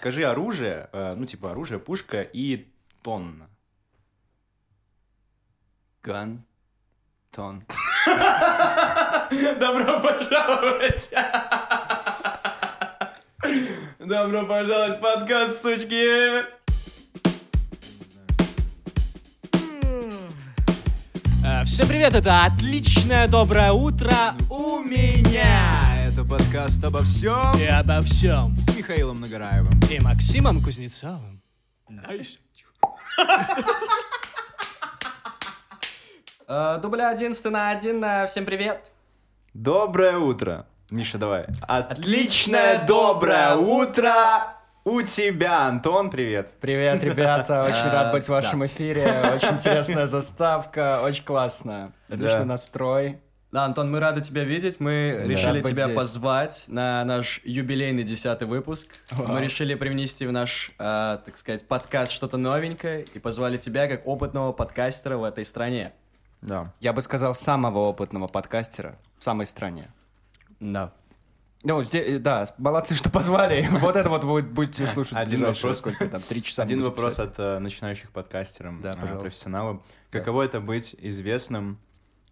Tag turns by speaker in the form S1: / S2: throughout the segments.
S1: скажи оружие, э, ну, типа оружие, пушка и тонна.
S2: Ган. Тон.
S1: Добро пожаловать! Добро пожаловать в подкаст, сучки!
S2: Э, Всем привет, это отличное доброе утро у меня.
S3: Это подкаст обо всем
S2: И обо всем.
S3: с Михаилом Нагораевым.
S2: И Максимом Кузнецовым. Э, Дубль 11 на 1. э, Всем привет.
S1: Доброе утро. Миша, давай.
S2: Отличное доброе
S1: утро у тебя, Антон, привет.
S4: Привет, ребята, очень
S1: А,
S4: рад быть в вашем эфире. Очень интересная заставка, очень классно. Отличный настрой.
S2: Да, Антон, мы рады тебя видеть. Мы
S4: Да.
S2: решили тебя
S4: здесь.
S2: позвать на наш юбилейный десятый выпуск. Мы решили привнести в наш, э, так сказать, подкаст что-то новенькое и позвали тебя как опытного подкастера в этой стране.
S1: Да.
S4: Я бы сказал, самого опытного подкастера в самой стране.
S2: Да.
S4: Ну, зде- да, молодцы, что позвали. Вот это вот будет, будете слушать
S1: Один вопрос.
S4: сколько там, три часа.
S1: Один вопрос
S4: писать.
S1: от э, начинающих подкастеров,
S4: Да,
S1: э, профессионалов. Каково это быть известным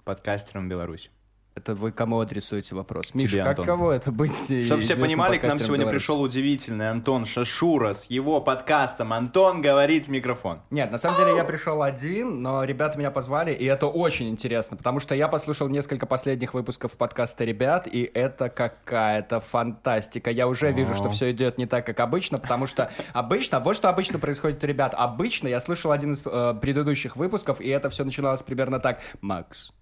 S1: подкастером Беларуси?
S4: Это вы кому адресуете вопрос?
S1: Тебе,
S4: Миша,
S1: Антон.
S4: каково это быть
S1: Чтобы все понимали, к нам сегодня
S4: Беларуси?
S1: пришел удивительный Антон Шашура с его подкастом «Антон говорит в микрофон».
S4: Нет, на самом деле я пришел один, но ребята меня позвали, и это очень интересно, потому что я послушал несколько последних выпусков подкаста ребят, и это какая-то фантастика. Я уже вижу, что все идет не так, как обычно, потому что обычно, вот что обычно происходит у ребят. Обычно я слышал один из э, предыдущих выпусков, и это все начиналось примерно так. Макс,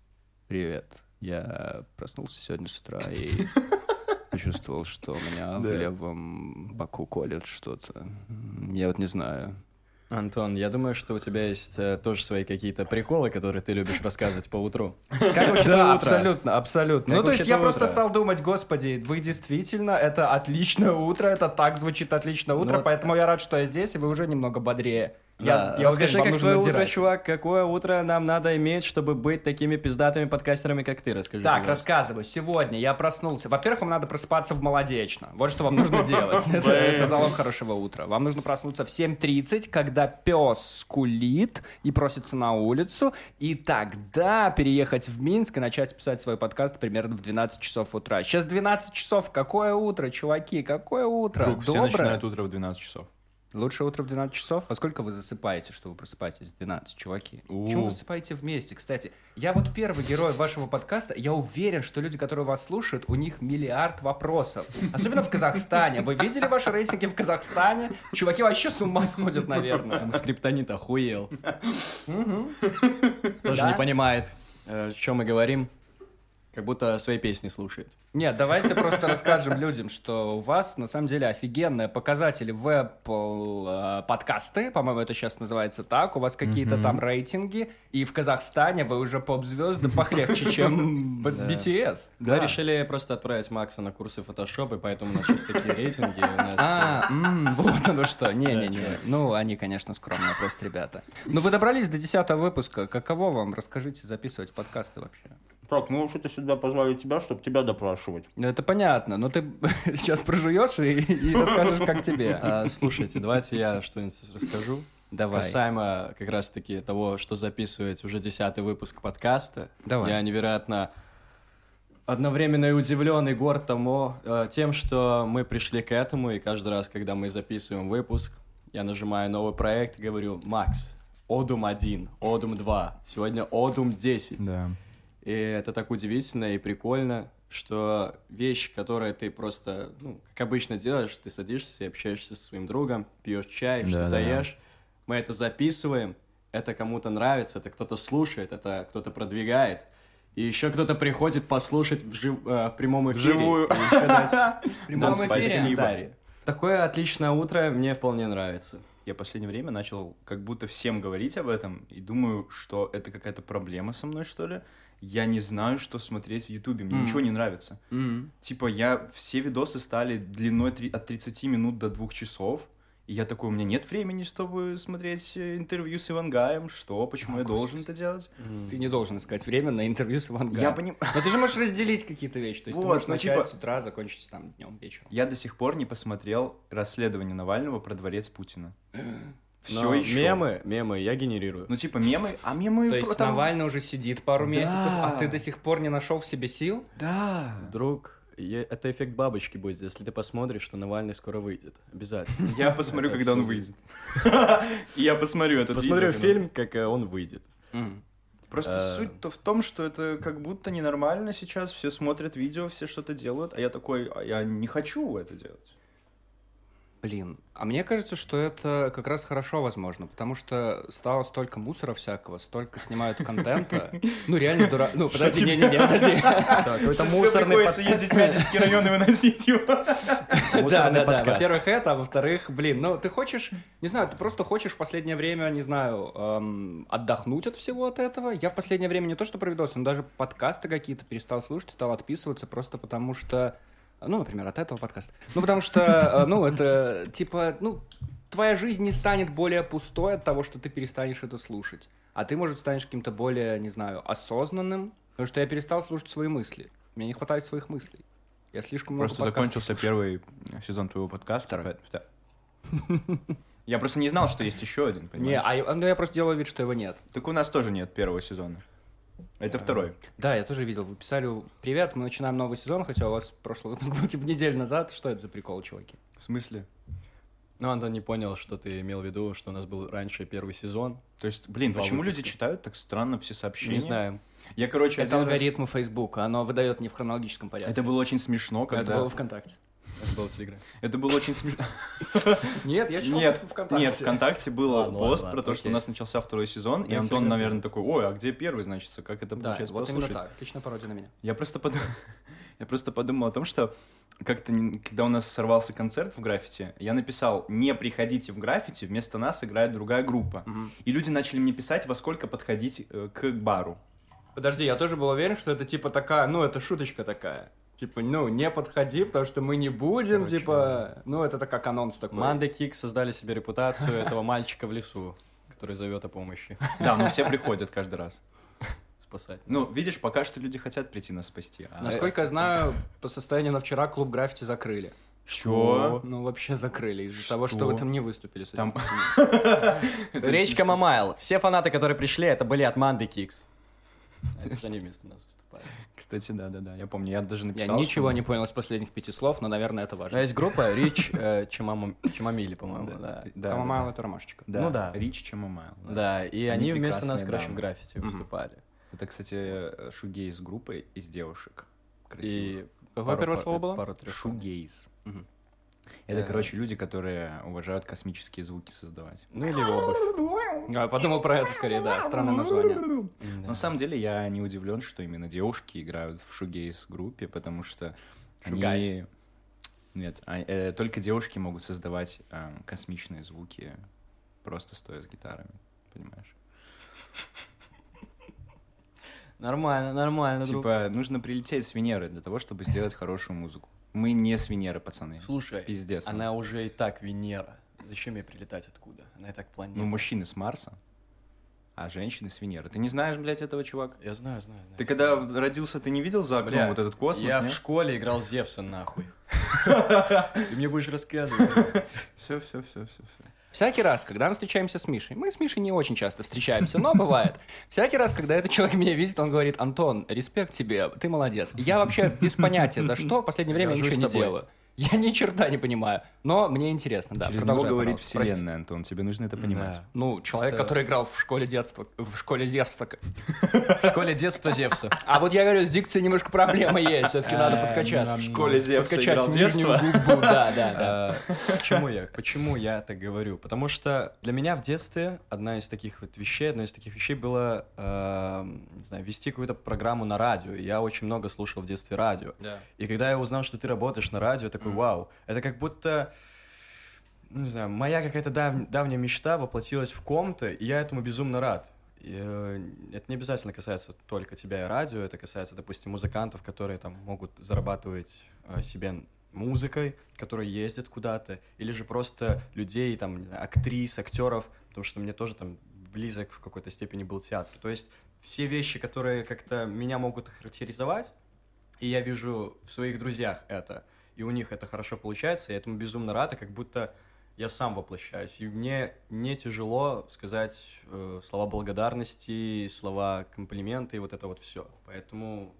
S4: привет. Я проснулся сегодня с утра и почувствовал, что у меня в левом боку колет что-то. Я вот не знаю.
S2: Антон, я думаю, что у тебя есть э, тоже свои какие-то приколы, которые ты любишь рассказывать по утру. Как вообще
S4: Да,
S2: утро?
S4: абсолютно, абсолютно.
S2: Как
S4: ну, то есть я
S2: твое
S4: просто
S2: утро?
S4: стал думать, господи, вы действительно, это отличное утро, это так звучит отличное утро,
S2: Ну вот-
S4: поэтому я рад, что я здесь, и вы уже немного бодрее.
S2: Да,
S4: я, я
S2: расскажи,
S4: уверен, вам
S2: как твое утро,
S4: надирать.
S2: чувак, какое утро нам надо иметь, чтобы быть такими пиздатыми подкастерами, как ты, расскажи.
S4: Так,
S2: пожалуйста.
S4: рассказываю. Сегодня я проснулся. Во-первых, вам надо просыпаться в молодечно. Вот что вам нужно делать. Это, залог хорошего утра. Вам нужно проснуться в 7.30, когда пес скулит и просится на улицу, и тогда переехать в Минск и начать писать свой подкаст примерно в 12 часов утра. Сейчас 12 часов. Какое утро, чуваки? Какое утро?
S1: Все
S4: Доброе?
S1: начинают утро в 12 часов.
S4: Лучше утро в 12 часов. Во сколько вы засыпаете, что вы просыпаетесь в 12, чуваки? Почему вы
S1: У.
S4: засыпаете вместе? Кстати, я вот первый герой вашего подкаста. Я уверен, что люди, которые вас слушают, у них миллиард вопросов. Особенно в Казахстане. Вы видели ваши рейтинги в Казахстане? Чуваки вообще с ума сходят, наверное.
S2: Там скриптонит охуел. Тоже не понимает, э, о чем мы говорим. Как будто свои песни слушает.
S4: Нет, давайте просто расскажем людям, что у вас на самом деле офигенные показатели в Apple э, подкасты, по-моему, это сейчас называется так, у вас какие-то там рейтинги, и в Казахстане вы уже поп-звезды похлегче, чем BTS.
S2: Мы решили просто отправить Макса на курсы фотошоп, и поэтому у нас сейчас такие рейтинги.
S4: А, м, вот оно что. Не-не-не.
S2: Да.
S4: Ну, они, конечно, скромные просто ребята. Ну, вы добрались до 10 выпуска. Каково вам? Расскажите, записывать подкасты вообще.
S1: Так, мы вообще-то сюда позвали тебя, чтобы тебя допрашивать.
S4: Ну, это понятно, но ты сейчас прожуешь и, и расскажешь, как тебе.
S2: А, слушайте, давайте я что-нибудь расскажу.
S4: Давай.
S2: Касаемо как раз-таки того, что записывать уже десятый выпуск подкаста.
S4: Давай.
S2: Я невероятно одновременно и удивлен и горд тому, э, тем, что мы пришли к этому, и каждый раз, когда мы записываем выпуск, я нажимаю новый проект и говорю, Макс, Одум 1, Одум 2, сегодня Одум 10.
S1: Да.
S2: И это так удивительно и прикольно, что вещь, которую ты просто, ну, как обычно делаешь, ты садишься и общаешься со своим другом, пьешь чай,
S1: Да,
S2: что-то
S1: да.
S2: ешь. Мы это записываем, это кому-то нравится, это кто-то слушает, это кто-то продвигает. И еще кто-то приходит послушать в, жив- э, в прямом эфире.
S1: Вживую.
S2: Дать в прямом эфире. Такое отличное утро мне вполне нравится.
S1: Я в последнее время начал как будто всем говорить об этом, и думаю, что это какая-то проблема со мной, что ли. Я не знаю, что смотреть в Ютубе, мне
S4: Мгм.
S1: ничего не нравится. Типа, я все видосы стали длиной три- от 30 минут до 2 часов, И я такой, у меня нет времени, чтобы смотреть э, интервью с Ивангаем. Что? Почему я должен это делать?
S4: Ты не должен искать время на интервью с Ивангаем.
S1: Я понимаю.
S4: Но ты же можешь разделить какие-то вещи. То есть ты
S1: Вот,
S4: можешь
S1: ну,
S4: начать
S1: типа-
S4: с утра, закончить там днем, вечером.
S1: Я до сих пор не посмотрел расследование Навального про дворец Путина. Все
S2: Но
S1: еще.
S2: Мемы, мемы я генерирую.
S1: Ну, типа мемы, а мемы...
S4: То есть
S1: там-
S4: Навальный уже сидит пару
S1: Да.
S4: месяцев, а ты до сих пор не нашел в себе сил?
S1: Да.
S2: Друг, е- это эффект бабочки будет, если ты посмотришь, что Навальный скоро выйдет. Обязательно.
S1: Я посмотрю, когда он выйдет. Я посмотрю этот
S2: Посмотрю фильм, как э, он выйдет.
S1: Просто
S2: Э.
S1: суть-то в том, что это как будто ненормально сейчас. Все смотрят видео, все что-то делают, а я такой, а я не хочу это делать.
S4: Блин, а мне кажется, что это как раз хорошо, возможно, потому что стало столько мусора всякого, столько снимают контента. Ну, реально дурак. Ну, подожди, не-не-не, подожди.
S2: Так, Какой-то мусорный
S1: приходится ездить в Мядинский район и выносить его.
S4: Да, да, да.
S2: подкаст.
S4: Во-первых, это, а во-вторых, блин, ну ты хочешь, не знаю, ты просто хочешь в последнее время, не знаю, эм, отдохнуть от всего от этого. Я в последнее время не то что провидался, но даже подкасты какие-то перестал слушать, стал отписываться просто потому что, ну, например, от этого подкаста. Ну, потому что, э, ну, это типа, ну, твоя жизнь не станет более пустой от того, что ты перестанешь это слушать. А ты, может, станешь каким-то более, не знаю, осознанным, потому что я перестал слушать свои мысли. Мне не хватает своих мыслей. Я слишком много
S1: Просто закончился
S4: слушаю.
S1: первый сезон твоего подкаста.
S4: Второй.
S1: Я просто не знал, что есть еще один,
S4: Не,
S1: понимаешь?
S4: а я- ну, я просто делаю вид, что его нет.
S1: Так у нас тоже нет первого сезона. Это второй.
S4: Да, я тоже видел. Вы писали «Привет, мы начинаем новый сезон», хотя у вас прошлый выпуск был типа неделю назад. Что это за прикол, чуваки?
S1: В смысле?
S2: Ну, Антон не понял, что ты имел в виду, что у нас был раньше первый сезон.
S1: То есть, блин,
S2: Два
S1: почему люди
S2: выпуска.
S1: читают так странно все сообщения?
S2: Не знаю.
S1: Я, короче,
S4: Это
S1: один раз-
S4: Фейсбука, оно выдает не в хронологическом порядке.
S1: Это было очень смешно,
S4: Это
S1: когда...
S4: было ВКонтакте.
S2: Это был Телеграм.
S1: Это было очень смешно.
S4: Нет, я читал
S1: Нет,
S4: в ВКонтакте.
S1: нет, ВКонтакте был
S2: Ладно,
S1: пост
S2: ладно,
S1: про то, что у нас начался второй сезон, и Антон, наверное, такой, ой, а где первый, значит, как это
S4: Да,
S1: получается
S4: вот именно так. Отличная пародия на меня.
S1: Я просто подумал, я просто подумал о том, что как-то, когда у нас сорвался концерт в граффити, я написал, не приходите в граффити, вместо нас играет другая группа. И люди начали мне писать, во сколько подходить э, к бару.
S4: Подожди, я тоже был уверен, что это типа такая, ну, это шуточка такая. Типа, ну, не подходи, потому что мы не будем,
S2: Короче,
S4: типа... Ну, это так как анонс такой.
S2: Манды Кик создали себе репутацию этого мальчика в лесу, который зовет о помощи.
S1: Да, но все приходят каждый раз.
S2: Спасать.
S1: Ну, видишь, пока что люди хотят прийти нас спасти. а-
S4: Насколько я знаю, по состоянию на вчера клуб граффити закрыли.
S1: Чё?
S4: Ну, вообще закрыли из-за того, что
S1: Что?
S4: в этом не выступили.
S1: Там-.
S2: Речка Мамайл. Все фанаты, которые пришли, это были от Манды Кикс. Это же они вместо нас выступали.
S1: Кстати, да-да-да, я помню, я даже
S4: Я
S1: написал.
S4: ничего
S1: что-
S4: не понял из последних пяти слов, но, наверное, это
S2: Но
S4: важно.
S2: есть группа Рич э, Чимама- Чимамили, по-моему, да.
S1: Да, да, да.
S4: это ромашечка.
S1: Да,
S2: Ну да.
S1: Рич Чамамайл.
S2: Да, и
S1: Они
S2: вместо нас,
S1: дамы.
S2: граффити выступали.
S1: Это, кстати, шугейс группа из девушек. Красивых.
S2: И
S4: Какое первое слово было?
S1: Шугейс. Это,
S2: Э.
S1: короче, люди, которые уважают космические звуки создавать.
S2: Ну или обувь.
S4: Я подумал про это скорее, да, странное название.
S2: Да.
S1: На самом деле, я не удивлен, что именно девушки играют в шугейс группе, потому что они...
S2: Шугайс.
S1: Нет, а- э, только девушки могут создавать э, космичные звуки, просто стоя с гитарами, понимаешь?
S2: Нормально, нормально, друг.
S1: Типа, нужно прилететь с Венеры для того, чтобы сделать хорошую музыку. Мы не с Венеры, пацаны.
S2: Слушай,
S1: Пиздец.
S2: она уже и так Венера. Зачем ей прилетать откуда? Она и так планета.
S1: Ну, мужчины с Марса, а женщины с Венеры. Ты не знаешь, блядь, этого чувака?
S2: Я знаю, знаю, знаю.
S1: Ты когда родился, ты не видел за окном
S2: Бля,
S1: вот этот космос,
S2: Я
S1: нет?
S2: в школе играл Зевса, нахуй. Ты мне будешь рассказывать.
S1: Все, все, все, все, все.
S4: Всякий раз, когда мы встречаемся с Мишей, мы с Мишей не очень часто встречаемся, но бывает. Всякий раз, когда этот человек меня видит, он говорит, Антон, респект тебе, ты молодец. Я вообще без понятия, за что в последнее время
S2: Горжусь
S4: ничего не делаю. Я ни черта не понимаю, но мне интересно, да.
S1: Через него говорит
S4: пожалуйста. Прости.
S1: вселенная, Антон, тебе нужно это понимать.
S2: Да.
S4: Ну, человек,
S2: Просто-
S4: который играл в школе детства, в школе Зевса.
S2: В школе детства Зевса.
S4: А вот я говорю, с дикцией немножко проблема есть, все-таки надо подкачаться.
S1: в школе Зевса
S4: Подкачать нижнюю губу, да, да, да.
S2: А, Почему я, почему я так говорю? Потому что для меня в детстве одна из таких вот вещей, одна из таких вещей было, э, не знаю, вести какую-то программу на радио. И Я очень много слушал в детстве радио. И когда я узнал, что ты работаешь на радио, такой, вау, это как будто, ну, не знаю, моя какая-то дав- давняя мечта воплотилась в ком-то, и я этому безумно рад. И, э, это не обязательно касается только тебя и радио, это касается, допустим, музыкантов, которые там могут зарабатывать э, себе музыкой, которые ездят куда-то, или же просто людей, там, актрис, актеров, потому что мне тоже там близок в какой-то степени был театр. То есть все вещи, которые как-то меня могут характеризовать, и я вижу в своих друзьях это, и у них это хорошо получается, я этому безумно рад, и как будто я сам воплощаюсь. И мне не тяжело сказать э, слова благодарности, слова комплименты и вот это вот все. Поэтому,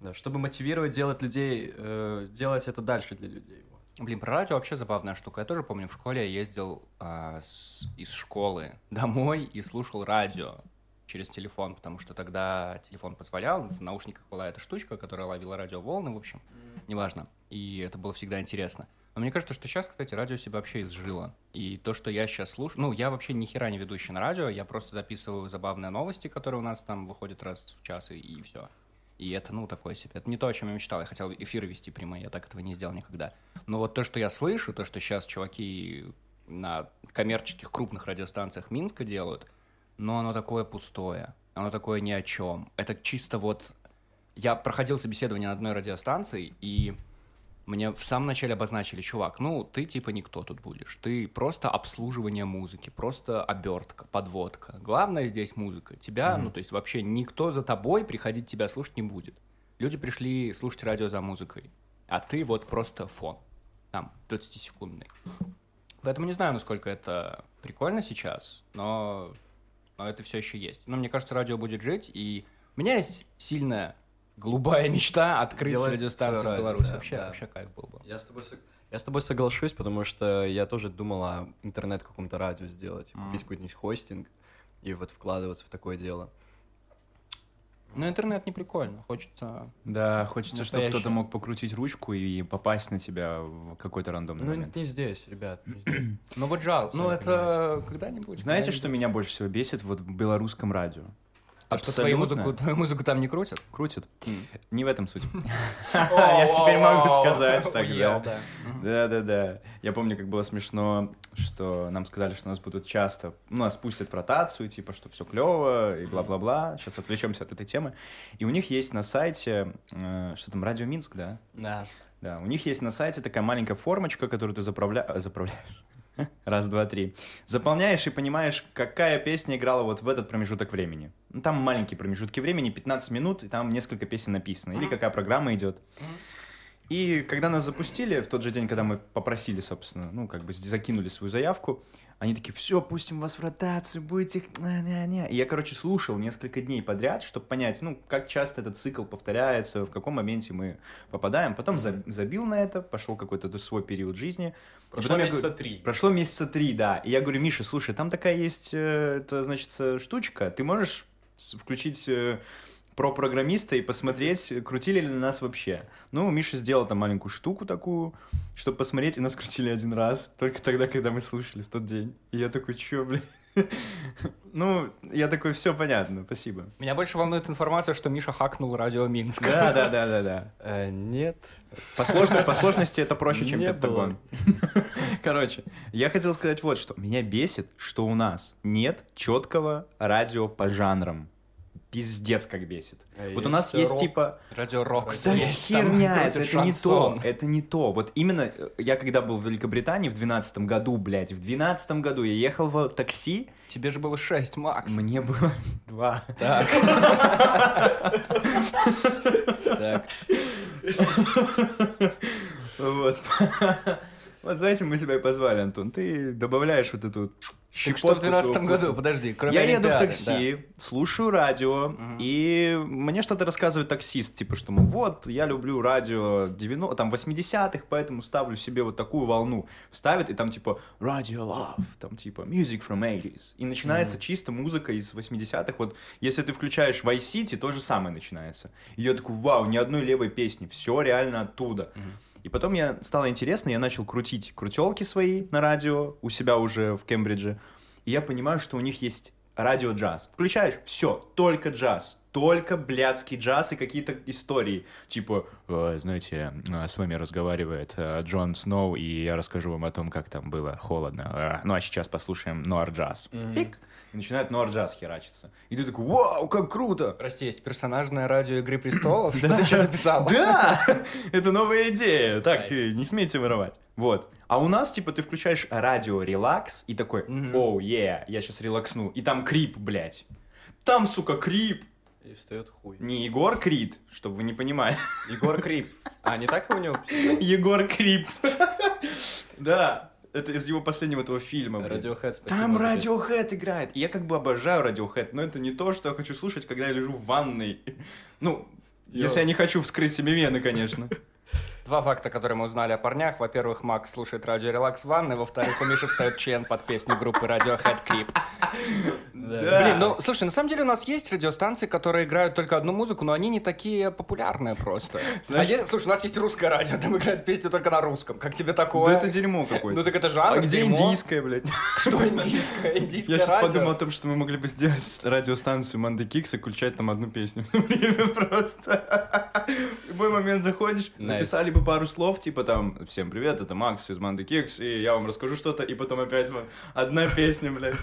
S2: да, чтобы мотивировать делать людей, э, делать это дальше для людей.
S4: Блин, про радио вообще забавная штука. Я тоже помню, в школе я ездил а, с- из школы домой и слушал радио через телефон, потому что тогда телефон позволял, в наушниках была эта штучка, которая ловила радиоволны, в общем, неважно. И это было всегда интересно. Но мне кажется, что сейчас, кстати, радио себя вообще изжило. И то, что я сейчас слушаю... Ну, я вообще ни хера не ведущий на радио, я просто записываю забавные новости, которые у нас там выходят раз в час, и, и все. И это, ну, такое себе. Это не то, о чем я мечтал. Я хотел эфиры вести прямые, я так этого не сделал никогда. Но вот то, что я слышу, то, что сейчас чуваки на коммерческих крупных радиостанциях Минска делают, но оно такое пустое, оно такое ни о чем. Это чисто вот... Я проходил собеседование на одной радиостанции, и мне в самом начале обозначили, чувак, ну, ты типа никто тут будешь. Ты просто обслуживание музыки, просто обертка, подводка. Главное здесь музыка. Тебя, ну, то есть вообще никто за тобой приходить тебя слушать не будет. Люди пришли слушать радио за музыкой, а ты вот просто фон. Там, 20-секундный. Поэтому не знаю, насколько это прикольно сейчас, но это все еще есть. Но мне кажется, радио будет жить, и у меня есть сильная, голубая мечта открыть радиостанцию в Беларуси.
S2: да,
S4: вообще,
S2: да.
S4: вообще кайф был бы.
S2: Я с тобой, сог- я с тобой соглашусь, потому что я тоже думал о интернет каком-то радио сделать, купить какой-нибудь хостинг и вот вкладываться в такое дело.
S4: Но интернет не прикольно, хочется...
S1: Да, хочется, чтобы кто-то мог покрутить ручку и попасть на тебя в какой-то рандомный
S2: Ну,
S1: момент.
S2: не здесь, ребят, не здесь.
S4: Ну вот жалко. Ну это когда-нибудь.
S1: Знаете,
S4: когда-нибудь.
S1: что меня больше всего бесит вот в белорусском радио?
S4: А что твою музыку, твою музыку там не крутят?
S1: Крутят. Не в этом суть. Я теперь могу сказать тогда.
S4: да.
S1: Да-да-да. Я помню, как было смешно, что нам сказали, что нас будут часто, ну, нас пустят в ротацию, типа, что все клево и бла-бла-бла. Сейчас отвлечемся от этой темы. И у них есть на сайте, э, что там, Радио Минск, да?
S2: Да.
S1: Да, у них есть на сайте такая маленькая формочка, которую ты заправля... заправляешь. Раз, два, три. Заполняешь и понимаешь, какая песня играла вот в этот промежуток времени. Ну, там маленькие промежутки времени, 15 минут, и там несколько песен написано. Или какая программа идет. И когда нас запустили, в тот же день, когда мы попросили, собственно, ну, как бы закинули свою заявку, они такие, все, пустим вас в ротацию, будете... ня-ня-ня». И я, короче, слушал несколько дней подряд, чтобы понять, ну, как часто этот цикл повторяется, в каком моменте мы попадаем. Потом за- забил на это, пошел какой-то свой период жизни.
S2: Прошло месяца
S1: говорю-
S2: три.
S1: Прошло месяца три, да. И я говорю, Миша, слушай, там такая есть, э, это, значит, э, штучка. Ты можешь включить э, про программиста и посмотреть, крутили ли нас вообще. Ну, Миша сделал там маленькую штуку такую, чтобы посмотреть, и нас крутили один раз. Только тогда, когда мы слушали в тот день. И я такой, чё, блин? Ну, я такой, все понятно, спасибо.
S4: Меня больше волнует информация, что Миша хакнул радио Минск.
S1: Да, да, да, да, да.
S2: Э, нет.
S1: По, сложно- по сложности это проще, чем
S2: Не
S1: Пентагон. Короче, я хотел сказать вот что. Меня бесит, что у нас нет четкого радио по жанрам. Пиздец как бесит.
S2: А
S1: Вот у нас
S2: есть рок.
S1: типа...
S4: Радио Рок.
S1: Да херня, это, это не то, это не то. Вот именно э, я когда был в Великобритании в 12 году, блядь, в 12 году я ехал в такси,
S4: Тебе же было 6, Макс.
S1: мне было два.
S4: Так.
S2: Так.
S1: Вот. Вот за этим мы тебя и позвали, Антон. Ты добавляешь вот эту
S4: Так что в
S1: щепотку
S4: 12
S1: своего
S4: году,
S1: вкуса.
S4: подожди, кроме
S1: Я еду в
S4: Олимпиады,
S1: такси, слушаю радио, и мне что-то рассказывает таксист, типа, что, мол, вот, я люблю радио 90, там, 80-х, поэтому ставлю себе вот такую волну. Ставит, и там, типа, Radio Love, там, типа, Music from 80s. И начинается чисто музыка из 80-х. Вот, если ты включаешь Vice City, то же самое начинается. И я такой, вау, ни одной левой песни, все реально оттуда. И потом я стало интересно, я начал крутить крутелки свои на радио у себя уже в Кембридже. И я понимаю, что у них есть радио джаз. Включаешь, все, только джаз. Только блядский джаз и какие-то истории. Типа, «Э, знаете, э, с вами разговаривает э, Джон Сноу, и я расскажу вам о том, как там было холодно. Ну а сейчас послушаем нуар джаз. Пик. И начинает нуар джаз херачиться. И ты такой, вау, как круто!
S4: Прости, есть персонажное радио Игры Престолов? Что ты сейчас записал?
S1: Да! Это новая идея. Так, не смейте воровать. Вот. А у нас, типа, ты включаешь радио релакс и такой, оу, е, я сейчас релаксну. И там крип, блядь. Там, сука, крип.
S2: И встает хуй.
S1: Не Егор Крид, чтобы вы не понимали.
S2: Егор Крип. А, не так у него?
S1: Егор Крип. Да, это из его последнего этого фильма.
S2: спасибо
S1: Там. Radiohead играет. И я как бы обожаю Radiohead, но это не то, что я хочу слушать, когда я лежу в ванной. Ну, если я не хочу вскрыть себе вены, конечно.
S4: Два факта, которые мы узнали о парнях. Во-первых, Макс слушает радио Релакс в ванной. Во-вторых, у Миши встает член под песню группы Radiohead Creep.
S1: Да.
S4: Блин, ну, слушай, на самом деле у нас есть радиостанции, которые играют только одну музыку, но они не такие популярные просто. А слушай, у нас есть русское радио, там играют песню только на русском. Как тебе
S1: Да
S4: такое?
S1: это дерьмо какое-то.
S4: Ну так это жанр,
S1: А где индийское, блядь?
S4: Что индийское? Индийское
S1: Я сейчас подумал о том, что мы могли бы сделать радиостанцию Манды Кикс и включать там одну песню. Время просто. В любой момент заходишь, записали бы пару слов, типа там, всем привет, это Макс из Манды Кикс, и я вам расскажу что-то, и потом опять одна песня, блядь.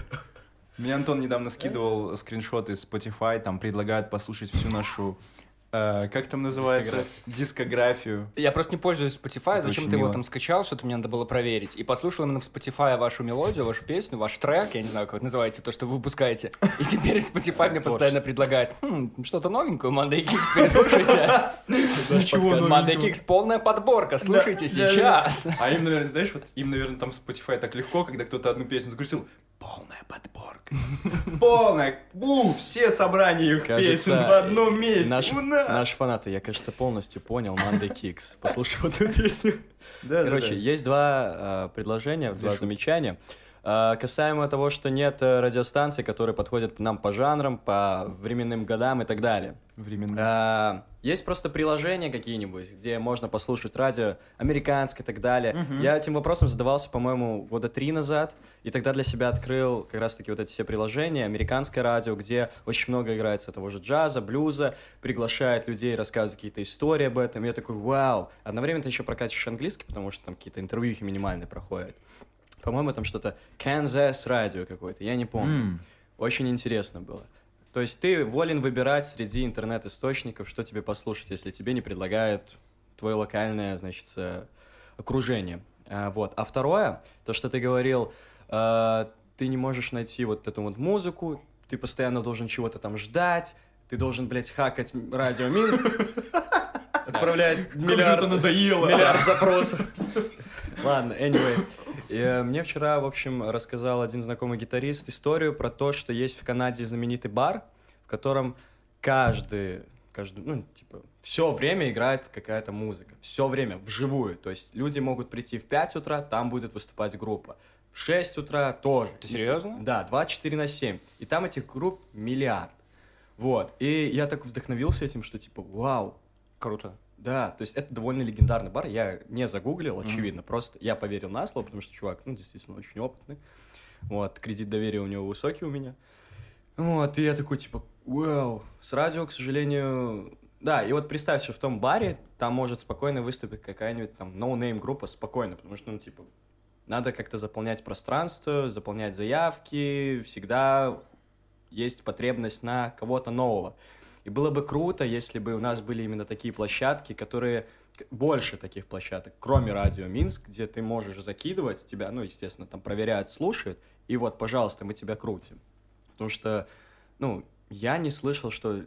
S1: Мне Антон недавно скидывал скриншоты из Spotify, там предлагают послушать всю нашу, э, как там называется? Дискографию.
S4: Я просто не пользуюсь Spotify,
S1: Это
S4: зачем ты его там скачал, что-то мне надо было проверить. И послушал именно в Spotify вашу мелодию, вашу песню, ваш трек, я не знаю, как это называете, то, что вы выпускаете. И теперь Spotify мне постоянно предлагает, «Хм, что-то новенькое, Monday Kicks, переслушайте.
S1: Ничего
S4: Monday Kicks полная подборка, слушайте сейчас.
S1: А им, наверное, знаешь, вот им, наверное, там Spotify так легко, когда кто-то одну песню загрузил. Полная подборка. Полная. У, все собрания их песен в одном месте.
S2: Наш-. Наши фанаты, я, кажется, полностью понял Monday Kicks, послушав эту песню.
S1: Да,
S2: Короче,
S1: да.
S2: есть два э, предложения, два замечания. Э, касаемо того, что нет э, радиостанций, которые подходят нам по жанрам, по временным годам и так далее.
S1: Временно.
S2: А, Есть просто приложения какие-нибудь, где можно послушать радио американское и так далее. Я этим вопросом задавался, по-моему, года три назад, и тогда для себя открыл как раз-таки вот эти все приложения, американское радио, где очень много играется того же джаза, блюза, приглашает людей, рассказывает какие-то истории об этом. Я такой, вау! Одновременно ты еще прокачиваешь английский, потому что там какие-то интервью минимальные проходят. По-моему, там что-то Kansas радио какое-то, я не помню.
S1: М.
S2: Очень интересно было. То есть ты волен выбирать среди интернет-источников, что тебе послушать, если тебе не предлагают твое локальное, значит, э, окружение. А, Вот. А второе, то, что ты говорил, э, ты не можешь найти вот эту вот музыку, ты постоянно должен чего-то там ждать, ты должен, блядь, хакать радио Минск, отправлять миллиард,
S1: надоело.
S2: миллиард запросов. Ладно, anyway. И, э, мне вчера, в общем, рассказал один знакомый гитарист историю про то, что есть в Канаде знаменитый бар, в котором каждый, каждый, ну, типа, все время играет какая-то музыка. Все время, вживую. То есть люди могут прийти в 5 утра, там будет выступать группа. В 6 утра тоже.
S4: Ты серьезно?
S2: Да, 24 на 7. И там этих групп миллиард. Вот. И я так вдохновился этим, что типа, вау,
S4: Круто.
S2: Да, то есть это довольно легендарный бар. Я не загуглил, очевидно. Просто я поверил на слово, потому что чувак, ну, действительно, очень опытный. Вот, кредит доверия у него высокий у меня. Вот, и я такой, типа, вау. С радио, к сожалению... Да, и вот представь, что в том баре там может спокойно выступить какая-нибудь там no-name группа спокойно, потому что, ну, типа, надо как-то заполнять пространство, заполнять заявки, всегда есть потребность на кого-то нового. И было бы круто, если бы у нас были именно такие площадки, которые больше таких площадок, кроме радио Минск, где ты можешь закидывать тебя, ну, естественно, там проверяют, слушают, и вот, пожалуйста, мы тебя крутим. Потому что, ну, я не слышал, что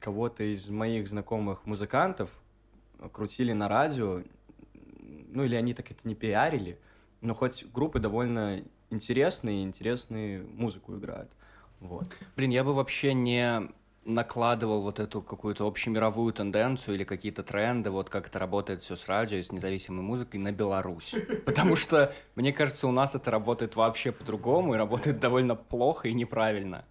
S2: кого-то из моих знакомых музыкантов крутили на радио, ну, или они так это не пиарили, но хоть группы довольно интересные, интересные музыку играют. Вот.
S4: Блин, я бы вообще не накладывал вот эту какую-то общемировую тенденцию или какие-то тренды, вот как это работает все с радио и с независимой музыкой на Беларусь. Потому что, мне кажется, у нас это работает вообще по-другому и работает довольно плохо и неправильно.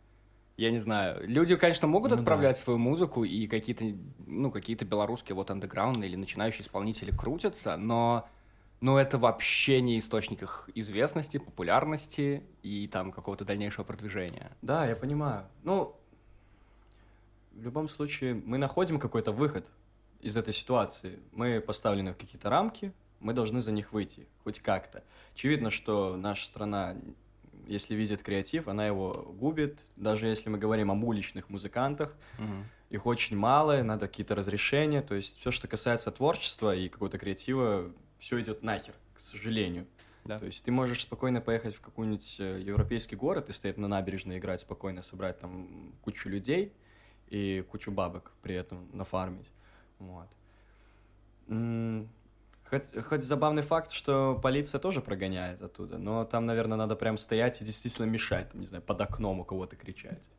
S4: Я не знаю. Люди, конечно, могут
S2: Ну да.
S4: отправлять свою музыку, и какие-то, ну, какие-то белорусские вот андеграундные или начинающие исполнители крутятся, но, но это вообще не источник их известности, популярности и там какого-то дальнейшего продвижения.
S2: Да, я понимаю. Ну, в любом случае мы находим какой-то выход из этой ситуации. Мы поставлены в какие-то рамки, мы должны за них выйти, хоть как-то. Очевидно, что наша страна, если видит креатив, она его губит. Даже если мы говорим о уличных музыкантах, их очень мало, надо какие-то разрешения. То есть все, что касается творчества и какого-то креатива, все идет нахер, к сожалению.
S4: Да.
S2: То есть ты можешь спокойно поехать в какой-нибудь э, европейский город и стоять на набережной играть спокойно, собрать там кучу людей и кучу бабок при этом нафармить. Вот. Хоть, хоть забавный факт, что полиция тоже прогоняет оттуда, но там, наверное, надо прям стоять и действительно мешать, там, не знаю, под окном у кого-то кричать.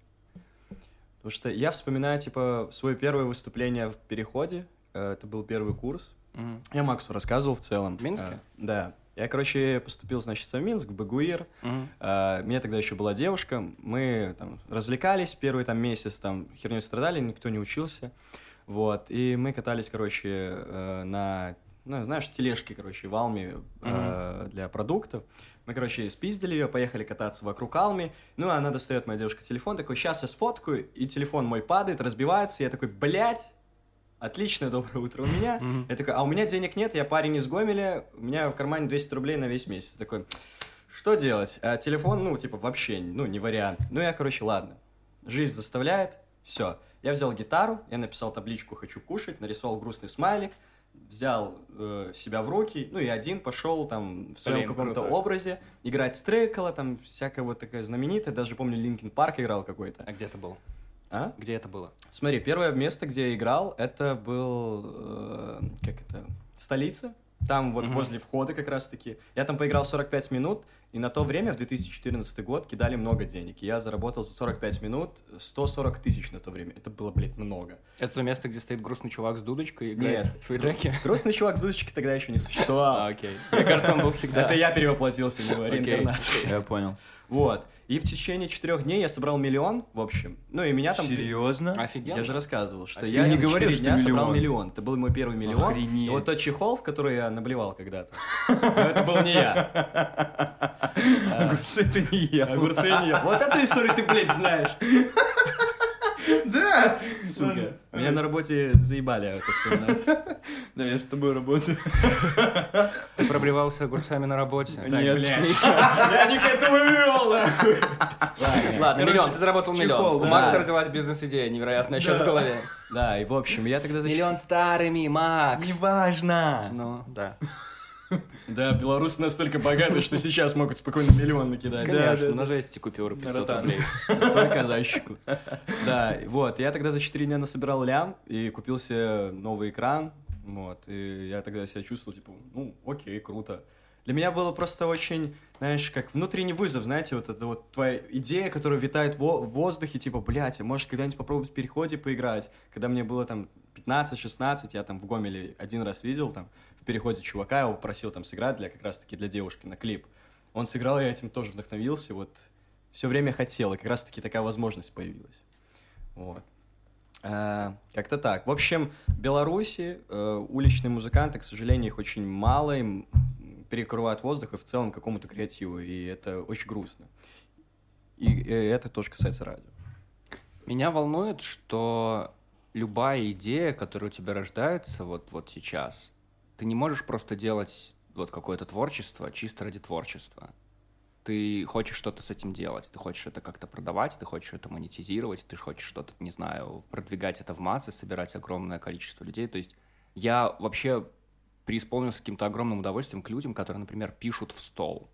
S2: Потому что я вспоминаю, типа, свое первое выступление в Переходе, э, это был первый курс,
S4: Мгм.
S2: я Максу рассказывал в целом.
S4: В Минске?
S2: Э, да. Я, короче, поступил, значит, в Минск, в Багуир. Э, У меня тогда еще была девушка. Мы там развлекались первый там месяц, там херней страдали, никто не учился. Вот. И мы катались, короче, э, на, ну, знаешь, тележке, короче, в Алме э, для продуктов. Мы, короче, спиздили ее, поехали кататься вокруг Алми. Ну, она достает, моя девушка, телефон, такой, сейчас я сфоткаю, и телефон мой падает, разбивается. Я такой, блядь, Отличное доброе утро у меня. Я такой, а у меня денег нет, я парень из Гомеля, у меня в кармане 200 рублей на весь месяц. Такой, что делать? А телефон, ну, типа, вообще, ну, не вариант. Ну, я, короче, ладно. Жизнь заставляет, все. Я взял гитару, я написал табличку «Хочу кушать», нарисовал грустный смайлик, взял э, себя в руки, ну, и один пошел там в своем каком-то образе играть Стрыкало, там всякая вот такая знаменитая, даже помню, Linkin Park играл какой-то.
S4: А где это было?
S2: А?
S4: Где это было?
S2: Смотри, первое место, где я играл, это был, э, как это, столица. Там вот
S4: Мгм.
S2: возле входа как раз-таки. Я там поиграл 45 минут, и на то время, в 2014 год, кидали много денег. И я заработал за 45 минут 140 тысяч на то время. Это было, блядь, много.
S4: Это то место, где стоит грустный чувак с дудочкой и играет
S2: Нет.
S4: свои треки?
S2: Грустный чувак с дудочкой тогда еще не существовал.
S4: А, окей. Мне кажется, он был всегда.
S2: Это я перевоплотился в него,
S4: Окей.
S2: реинкарнация.
S1: Я понял.
S2: Вот. И в течение четырех дней я собрал миллион, в общем. Ну и меня там...
S1: Серьезно?
S4: Офигенно.
S2: Я же рассказывал, что
S1: Ты
S2: я
S1: не
S2: за
S1: говорил, что
S2: дня собрал
S1: миллион.
S2: миллион. Это был мой первый миллион.
S1: Охренеть.
S2: И вот тот чехол, в который я наблевал когда-то, но это был не я.
S1: Огурцы ты не ел.
S2: Огурцы не я. Вот эту историю ты, блядь, знаешь.
S1: Да!
S2: Сука. Меня на работе заебали это вспоминать.
S1: Да, я с тобой работаю.
S4: Ты проблевался огурцами на работе?
S2: Так,
S1: Нет.
S2: блядь. Я не к этому вел. Ладно.
S4: Миллион, ты заработал миллион. У. Макса родилась бизнес-идея невероятная сейчас в голове.
S2: Да, и в общем, я тогда за
S4: Миллион старыми, Макс.
S1: Неважно.
S4: Ну, да.
S2: Да, белорусы настолько богаты, что сейчас могут спокойно миллион накидать.
S4: Конечно,
S1: да.
S4: на жести купюры 500
S1: Братан.
S4: рублей.
S2: Только зайчику. Да, вот, я тогда за 4 дня насобирал лям и купил себе новый экран, вот, и я тогда себя чувствовал, типа, ну, окей, круто. Для меня было просто очень, знаешь, как внутренний вызов, знаете, вот это вот твоя идея, которая витает во- в воздухе, типа, блядь, а может когда-нибудь попробовать в переходе поиграть? Когда мне было там 15-16, я там в Гомеле один раз видел там в переходе чувака, я его попросил там сыграть для как раз-таки для девушки на клип. Он сыграл, я этим тоже вдохновился, вот все время хотел, и как раз-таки такая возможность появилась. Вот. Э, Как-то так. В общем, в Беларуси э, уличные музыканты, к сожалению, их очень мало, им перекрывают воздух и в целом какому-то креативу, и это очень грустно. И, э, это тоже касается радио.
S4: Меня волнует, что любая идея, которая у тебя рождается вот, вот сейчас, ты не можешь просто делать вот какое-то творчество чисто ради творчества. Ты хочешь что-то с этим делать, ты хочешь это как-то продавать, ты хочешь это монетизировать, ты хочешь что-то, не знаю, продвигать это в массы, собирать огромное количество людей. То есть я вообще преисполнился каким-то огромным удовольствием к людям, которые, например, пишут в стол.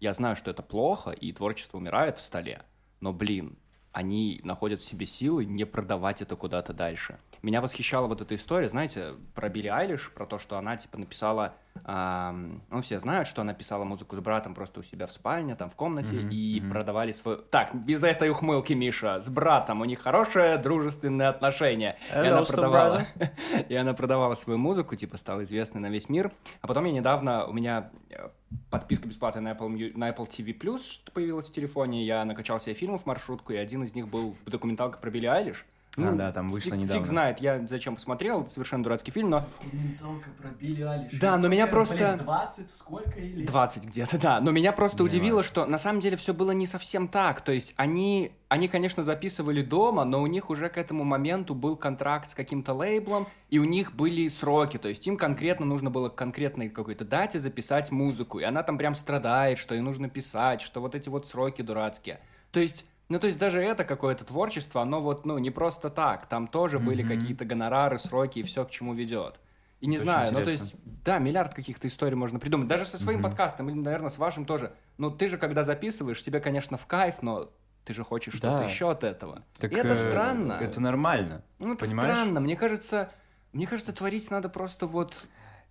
S4: Я знаю, что это плохо, и творчество умирает в столе, но, блин, они находят в себе силы не продавать это куда-то дальше. Меня восхищала вот эта история, знаете, про Билли Айлиш, про то, что она, типа, написала... ам, ну, все знают, что она писала музыку с братом просто у себя в спальне, там, в комнате, и продавали свою... Так, без этой ухмылки, Миша, с братом у них хорошие дружественные отношения. И она продавала... И она продавала свою музыку, типа, стала известной на весь мир. А потом я недавно, у меня э, подписка бесплатная на Apple, на Apple TV+, что появилась в телефоне, я накачал себе фильмов маршрутку, и один из них был документалка про Билли Айлиш.
S1: А, да, там вышло
S4: фиг,
S1: недавно.
S4: Фиг знает, я зачем посмотрел, это совершенно дурацкий фильм, но
S2: Документалка про Билли Алиш.
S4: Да, но меня просто-
S2: Блин, 20 сколько или...
S4: 20 где-то, да. Но меня просто
S1: Не
S4: удивило,
S1: важно.
S4: что на самом деле все было не совсем так. То есть они, они, конечно, записывали дома, но у них уже к этому моменту был контракт с каким-то лейблом, и у них были сроки. То есть им конкретно нужно было к конкретной какой-то дате записать музыку. И она там прям страдает, что ей нужно писать, что вот эти вот сроки дурацкие. То есть ну, то есть даже это какое-то творчество, оно вот, ну, не просто так. Там тоже были какие-то гонорары, сроки и все, к чему ведет. И не
S1: Это
S4: знаю, ну, то есть, да, миллиард каких-то историй можно придумать. Даже со своим подкастом, или, наверное, с вашим тоже. Ну, ты же, когда записываешь, тебе, конечно, в кайф, но ты же хочешь что-то
S2: Да.
S4: еще от этого.
S1: Так,
S4: и это
S1: э,
S4: странно.
S1: Это нормально.
S4: Ну, это
S1: понимаешь?
S4: странно. Мне кажется, мне кажется, творить надо просто вот...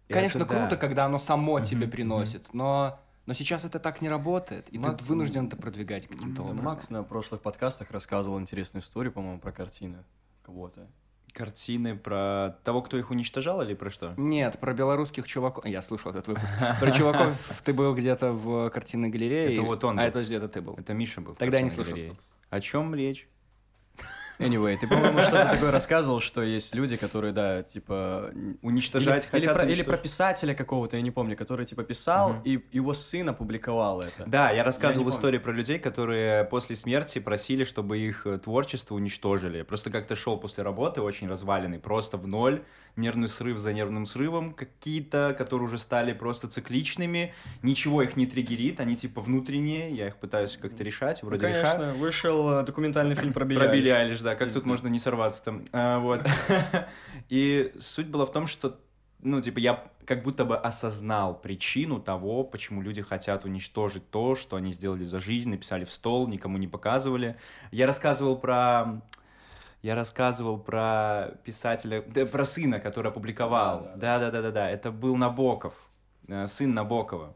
S1: Это
S4: Конечно,
S1: да.
S4: круто, когда оно само тебе приносит, но... Но сейчас это так не работает, и
S2: Макс,
S4: ты вынужден это продвигать каким-то образом.
S2: Макс на прошлых подкастах рассказывал интересную историю, по-моему, про картины кого-то.
S1: Картины про того, кто их уничтожал или про что?
S4: Нет, про белорусских чуваков... Я слушал этот выпуск. Про чуваков ты был где-то в картинной галерее.
S1: Это вот он
S4: А, это где-то ты был.
S1: Это Миша был.
S4: Тогда я не
S1: галерее. О чем речь?
S2: Anyway, ты, по-моему, что-то такое рассказывал, что есть люди, которые, да, типа...
S1: Уничтожать
S2: или,
S1: хотят
S2: или, про, или про писателя какого-то, я не помню, который, типа, писал, и его сын опубликовал это.
S1: Да, я
S2: Я
S1: рассказывал
S2: помню.
S1: истории про людей, которые после смерти просили, чтобы их э, творчество уничтожили. Просто как-то шел после работы, очень разваленный, просто в ноль, нервный срыв за нервным срывом, какие-то, которые уже стали просто цикличными, ничего их не триггерит, они типа внутренние, я их пытаюсь как-то решать,
S2: Ну,
S1: вроде решаю.
S2: конечно, вышел э, документальный фильм про Билли
S1: Про Билли
S2: Айлиш.
S1: Да, как тут можно не сорваться там. А, вот. И суть была в том, что, ну, типа, я как будто бы осознал причину того, почему люди хотят уничтожить то, что они сделали за жизнь, написали в стол, никому не показывали. Я рассказывал про... Я рассказывал про писателя, да, про сына, который опубликовал. Да-да-да-да-да. Это был Набоков, э, сын Набокова,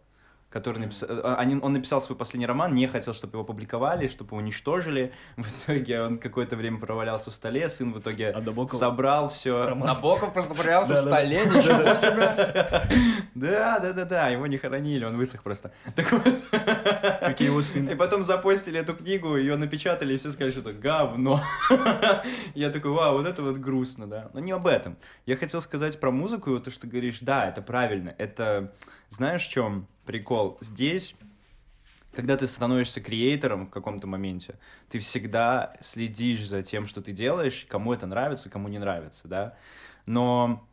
S1: который написал... они- Он написал свой последний роман, не хотел, чтобы его публиковали, чтобы его уничтожили. В итоге он какое-то время провалялся в столе, сын в итоге
S2: А Набоков-
S1: собрал все.
S4: Набоков просто провалялся в столе, ничего себе.
S1: Да, да, да, да, его не хоронили, он высох просто. Так вот.
S2: Как и его сын.
S1: И потом запостили эту книгу, ее напечатали, и все сказали, что это говно. Я такой, вау, вот это вот грустно, да. Но не об этом. Я хотел сказать про музыку, то, что ты говоришь, да, это правильно. Это, знаешь, в чем прикол? Здесь когда ты становишься креатором в каком-то моменте, ты всегда следишь за тем, что ты делаешь, кому это нравится, кому не нравится, да. Но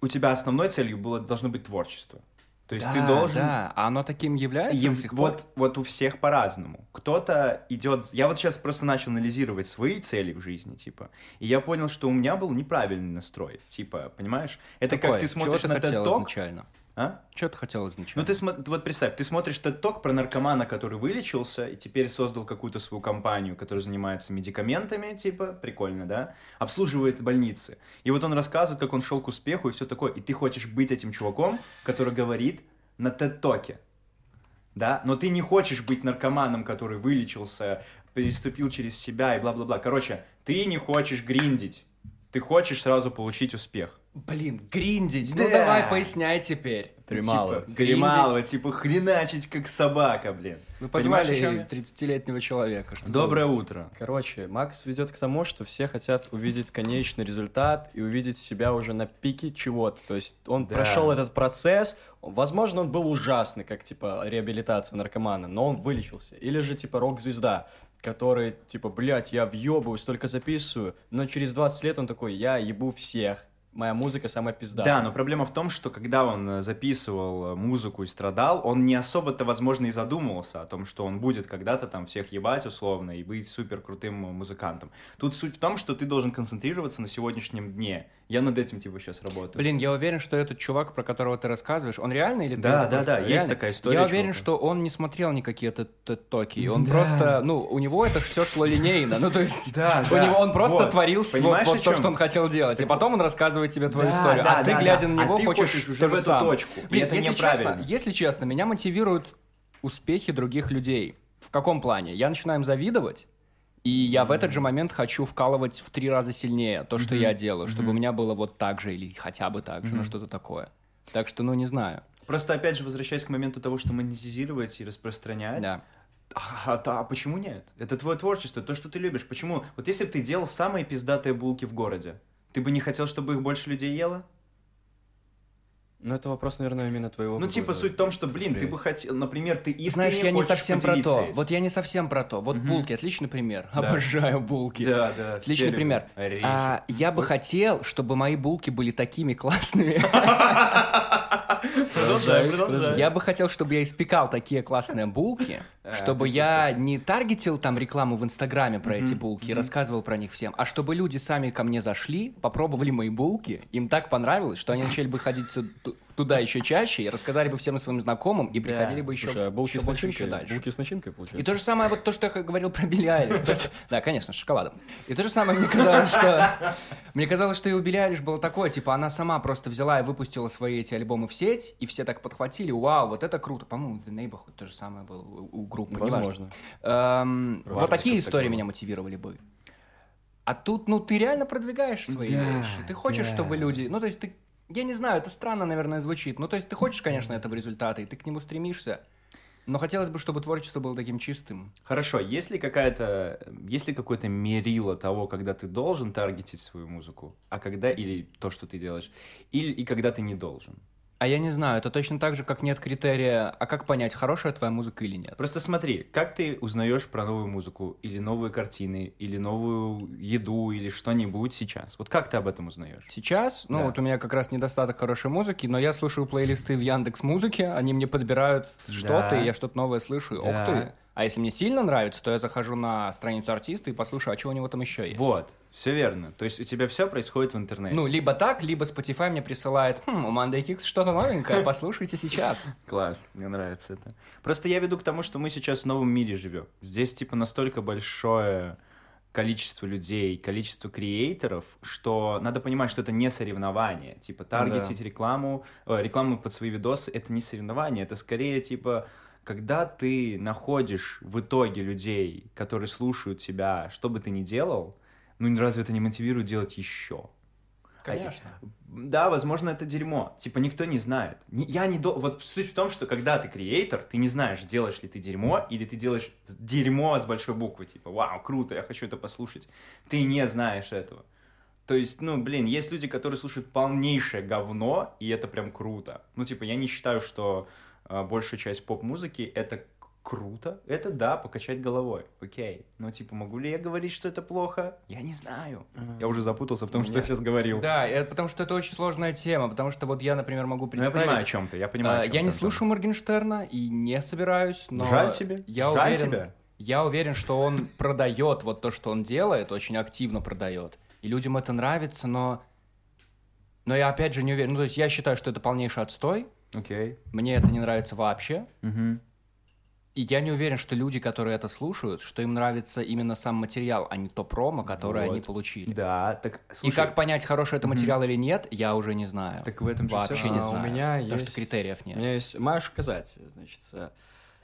S1: у тебя основной целью было должно быть творчество. То есть ты
S4: Да,
S1: должен
S4: Да, а оно таким является
S1: Ев-
S4: до сих пор?
S1: вот, вот у всех по-разному. Кто-то идет... Я вот сейчас просто начал анализировать свои цели в жизни, типа, и я понял, что у меня был неправильный настрой, типа, понимаешь? Это
S4: Такое,
S1: как ты смотришь на
S4: ты хотел
S1: TED Talk,
S4: изначально?
S1: А?
S4: Что ты хотел изначально?
S1: Ну ты смо- вот представь, ты смотришь TED Talk про наркомана, который вылечился и теперь создал какую-то свою компанию, которая занимается медикаментами, типа, прикольно, да? Обслуживает больницы. И вот он рассказывает, как он шел к успеху и все такое. И ты хочешь быть этим чуваком, который говорит на TED Токе. Да, но ты не хочешь быть наркоманом, который вылечился, переступил через себя и бла-бла-бла. Короче, ты не хочешь гриндить. Ты хочешь сразу получить успех.
S4: Блин, гриндить.
S1: Да.
S4: Ну давай поясняй теперь.
S2: Перемалывать.
S1: Типа, перемалывать, типа хреначить как собака, блин.
S4: Вы
S1: я?
S4: 30-летнего человека.
S1: Доброе утро.
S2: Короче, Макс ведет к тому, что все хотят увидеть конечный результат и увидеть себя уже на пике чего-то. То есть он
S1: Да.
S2: прошел этот процесс, возможно, он был ужасный, как типа реабилитация наркомана, но он вылечился. Или же типа рок-звезда, который типа, блядь, я въебываюсь, только записываю, но через 20 лет он такой, я ебу всех, моя музыка самая пизда.
S1: Да, но проблема в том, что когда он э, записывал э, музыку и страдал, он не особо-то, возможно, и задумывался о том, что он будет когда-то там всех ебать условно и быть супер крутым э, музыкантом. Тут суть в том, что ты должен концентрироваться на сегодняшнем дне. Я над этим типа сейчас работаю.
S4: Блин, я уверен, что этот чувак, про которого ты рассказываешь, он реальный или ты
S1: Да, да, да, есть
S4: реальный?
S1: такая история
S4: Я уверен,
S1: чувака.
S4: что он не смотрел никакие токи, он просто, ну, у него это все шло линейно, ну, то есть,
S1: Да,
S4: у
S1: да,
S4: него он просто
S1: вот.
S4: творил вот, вот то, что он хотел делать, и потом он рассказывает тебе твою
S1: Да,
S4: историю,
S1: да,
S4: а ты,
S1: да,
S4: глядя
S1: да.
S4: на
S1: А
S4: него,
S1: ты
S4: хочешь
S1: хочешь уже
S4: то
S1: в эту
S4: самое.
S1: точку, и
S4: Блин,
S1: это
S4: если
S1: неправильно.
S4: честно, если честно, меня мотивируют успехи других людей. В каком плане? Я начинаю им завидовать, и я в этот же момент хочу вкалывать в три раза сильнее то, что я делаю, чтобы у меня было вот так же или хотя бы так же, ну что-то такое. Так что, ну, не знаю.
S1: Просто опять же, возвращаясь к моменту того, что монетизировать и распространять,
S4: Да.
S1: А, да, а почему нет? Это твое творчество, то, что ты любишь. Почему? Вот если бы ты делал самые пиздатые булки в городе, ты бы не хотел, чтобы их больше людей ело?
S2: Ну, это вопрос, наверное, именно твоего...
S1: Ну, типа, суть в том, что, блин, ты бы хотел, например, ты искренне
S4: Знаешь, я не совсем про то.
S1: этим.
S4: Вот я не совсем про то. Вот
S1: Мгм.
S4: булки, отличный пример.
S1: Да.
S4: Обожаю булки.
S1: Да, да.
S4: Отличный
S1: все
S4: пример. А, я бы хотел, чтобы мои булки были такими классными.
S1: Продолжай, продолжай.
S4: Я бы хотел, чтобы я испекал такие классные булки,
S1: А,
S4: чтобы я не таргетил там рекламу в Инстаграме про эти булки и рассказывал про них всем, а чтобы люди сами ко мне зашли, попробовали мои булки, им так понравилось, что они начали бы ходить туда еще чаще и рассказали бы всем своим знакомым и приходили бы еще,
S2: Слушай, а булки
S4: еще
S2: с
S4: больше, еще дальше.
S2: Булки с начинкой, получается?
S4: И то же самое, вот то, что я говорил про Билли Айлиш. Да, конечно, с шоколадом. И то же самое мне казалось, что... Мне казалось, что и у Билли Айлиш было такое, типа, она сама просто взяла и выпустила свои эти альбомы в сеть, и все так подхватили, вау, вот это круто. По-моему, The Neighborhood то же самое было у, группы.
S2: Возможно.
S4: Эм, вот такие истории меня мотивировали бы. А тут, ну, ты реально продвигаешь свои
S1: Да,
S4: вещи. Ты хочешь,
S1: да.
S4: чтобы люди... Ну, то есть ты... Я не знаю, это странно, наверное, звучит. Ну, то есть ты хочешь, конечно, этого результата, и ты к нему стремишься. Но хотелось бы, чтобы творчество было таким чистым.
S1: Хорошо, есть ли какая-то, есть ли какое-то мерило того, когда ты должен таргетить свою музыку, а когда, или то, что ты делаешь, или и когда ты не должен?
S4: А я не знаю, это точно так же, как нет критерия, а как понять, хорошая твоя музыка или нет.
S1: Просто смотри, как ты узнаешь про новую музыку, или новые картины, или новую еду, или что-нибудь сейчас? Вот как ты об этом узнаешь?
S4: Сейчас, ну
S1: Да.
S4: вот у меня как раз недостаток хорошей музыки, но я слушаю плейлисты в Яндекс Музыке, они мне подбирают что-то,
S1: Да.
S4: и я что-то новое слышу, и
S1: Да.
S4: ох ты. А если мне сильно нравится, то я захожу на страницу артиста и послушаю, а что у него там еще есть.
S1: Вот, все верно. То есть у тебя все происходит в интернете.
S4: Ну, либо так, либо Spotify мне присылает, хм, у Monday Kicks что-то новенькое, послушайте сейчас.
S1: Класс, мне нравится это. Просто я веду к тому, что мы сейчас в новом мире живем. Здесь типа настолько большое количество людей, количество креаторов, что надо понимать, что это не соревнование. Типа таргетить рекламу, э, рекламу под свои видосы, это не соревнование, это скорее типа когда ты находишь в итоге людей, которые слушают тебя, что бы ты ни делал, ну разве это не мотивирует делать еще?
S4: Конечно.
S1: Да, возможно, это дерьмо. Типа, никто не знает. Я не до... Вот суть в том, что когда ты креатор, ты не знаешь, делаешь ли ты дерьмо, или ты делаешь дерьмо с большой буквы. Типа, вау, круто, я хочу это послушать. Ты не знаешь этого. То есть, ну, блин, есть люди, которые слушают полнейшее говно, и это прям круто. Ну, типа, я не считаю, что большая часть поп-музыки — это круто. Это да, покачать головой. Окей. Но, типа, могу ли я говорить, что это плохо? Я не знаю. Я уже запутался в том, что я сейчас говорил.
S4: Да, это потому что это очень сложная тема, потому что вот я, например, могу
S1: Ну, я понимаю, о
S4: представить...
S1: чем ты, я понимаю,
S4: А, Я не слушаю Моргенштерна и не собираюсь, но...
S1: Жаль тебе?
S4: Я
S1: Жаль
S4: уверен,
S1: тебя?
S4: Я уверен, что он продает вот то, что он делает, очень активно продает. И людям это нравится, но... Но я опять же не уверен. Ну, то есть я считаю, что это полнейший отстой.
S1: Окей.
S4: Мне это не нравится вообще.
S1: Мгм.
S4: И я не уверен, что люди, которые это слушают, что им нравится именно сам материал, а не то промо, которое
S1: Вот.
S4: они получили.
S1: Да, так
S4: И
S1: слушай,
S4: как понять, хороший это материал или нет, я уже не знаю.
S1: так в этом же
S4: Вообще
S1: всё.
S4: не
S2: А, у
S4: знаю.
S2: меня
S4: потому что
S2: есть-
S4: критериев
S2: У
S4: нет.
S2: меня есть... Можешь сказать, значит... э,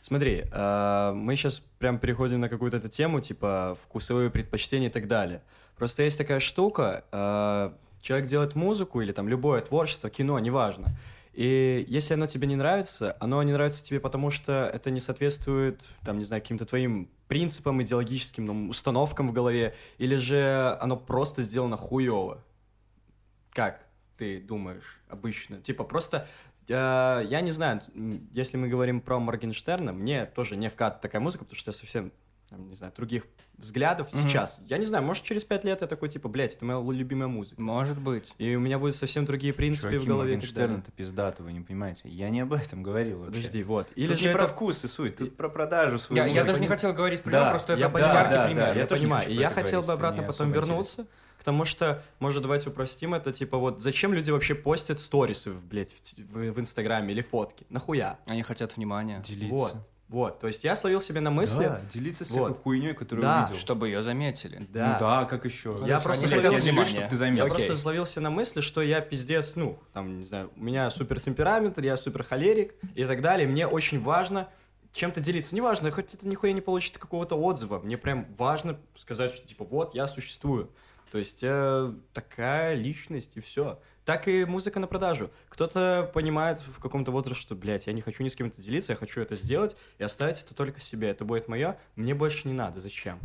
S2: Смотри, э, мы сейчас прям переходим на какую-то эту тему, типа вкусовые предпочтения и так далее. Просто есть такая штука, э, человек делает музыку или там любое творчество, кино, неважно. И если оно тебе не нравится, оно не нравится тебе потому, что это не соответствует, там, не знаю, каким-то твоим принципам, идеологическим ну, установкам в голове, или же оно просто сделано хуево. Как ты думаешь обычно? Типа просто, э, я не знаю, если мы говорим про Моргенштерна, мне тоже не вкат такая музыка, потому что я совсем, там, не знаю, других взглядов
S4: Мгм.
S2: сейчас. Я не знаю, может через пять лет я такой, типа, блядь, это моя любимая музыка.
S4: Может быть.
S2: И у меня будут совсем другие принципы
S1: Чуваки,
S2: в голове.
S1: Моргенштерн это пиздато, вы не понимаете. Я не об этом говорил вообще.
S2: Подожди, вот. Или
S1: Тут
S2: же
S1: не
S2: это...
S1: про вкус и суть, тут про продажу свою
S4: Я, я
S1: музыку.
S4: даже не хотел говорить пример,
S1: Да,
S4: просто это
S2: я
S4: был
S2: понимаю,
S4: яркий
S1: да,
S4: пример.
S1: да,
S2: я,
S1: я тоже не
S2: понимаю.
S1: хочу
S2: И
S1: про
S2: я
S1: это
S2: хотел бы
S1: это
S2: обратно потом вернуться к тому, что, может, давайте упростим это, типа, вот, зачем люди вообще постят сторисы, в, блядь, в, в- в Инстаграме или фотки? Нахуя?
S4: Они хотят внимания,
S1: Делиться.
S2: Вот, вот. То есть я словил себе на мысли...
S1: Да, делиться всякой
S2: Вот.
S1: хуйней, которую
S2: Да,
S1: увидел.
S4: чтобы ее заметили.
S1: Ну
S2: Да.
S1: да, как еще?
S2: Я
S4: Хорошо,
S2: просто словил себе-
S4: внимания.
S1: чтобы ты
S2: Я
S1: заметил.
S4: Окей.
S2: просто словился на мысли, что я пиздец, ну, там, не знаю, у меня супер темперамент, я супер холерик и так далее. Мне очень важно чем-то делиться. Неважно, хоть это нихуя не получит какого-то отзыва. Мне прям важно сказать, что типа вот я существую. То есть э, такая личность и все. Так и музыка на продажу. Кто-то понимает в каком-то возрасте, что, блядь, я не хочу ни с кем это делиться, я хочу это сделать и оставить это только себе. Это будет мое, мне больше не надо, зачем?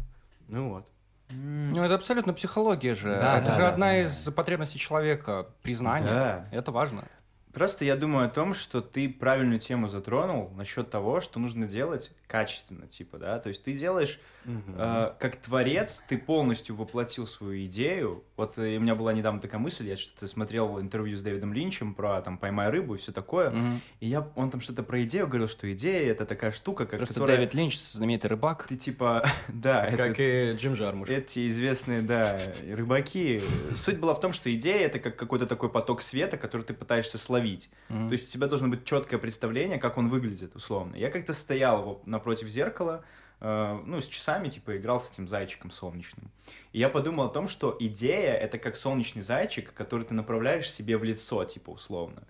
S2: Ну вот.
S4: Ну, это абсолютно психология же.
S2: Да,
S4: это
S2: да,
S4: же
S2: да,
S4: одна
S1: да.
S4: из потребностей человека. Признание.
S1: Да.
S4: Это важно.
S1: Просто я думаю о том, что ты правильную тему затронул насчет того, что нужно делать качественно, типа, да, то есть ты делаешь э, как творец, ты полностью воплотил свою идею. Вот э, у меня была недавно такая мысль, я что-то смотрел интервью с Дэвидом Линчем про там «Поймай рыбу» и все такое,
S4: Мгм.
S1: и я, он там что-то про идею говорил, что идея — это такая штука, как,
S4: Просто
S1: которая...
S4: Дэвид Линч, знаменитый рыбак.
S1: Ты типа, да,
S2: Как и Джим Джармуш.
S1: Эти известные, да, рыбаки. Суть была в том, что идея это как какой-то такой поток света, который ты пытаешься словить.
S4: Мгм.
S1: То есть у тебя должно быть четкое представление, как он выглядит, условно. Я как-то стоял вот напротив зеркала, ну, с часами, типа, играл с этим зайчиком солнечным. И я подумал о том, что идея — это как солнечный зайчик, который ты направляешь себе в лицо, типа, условно.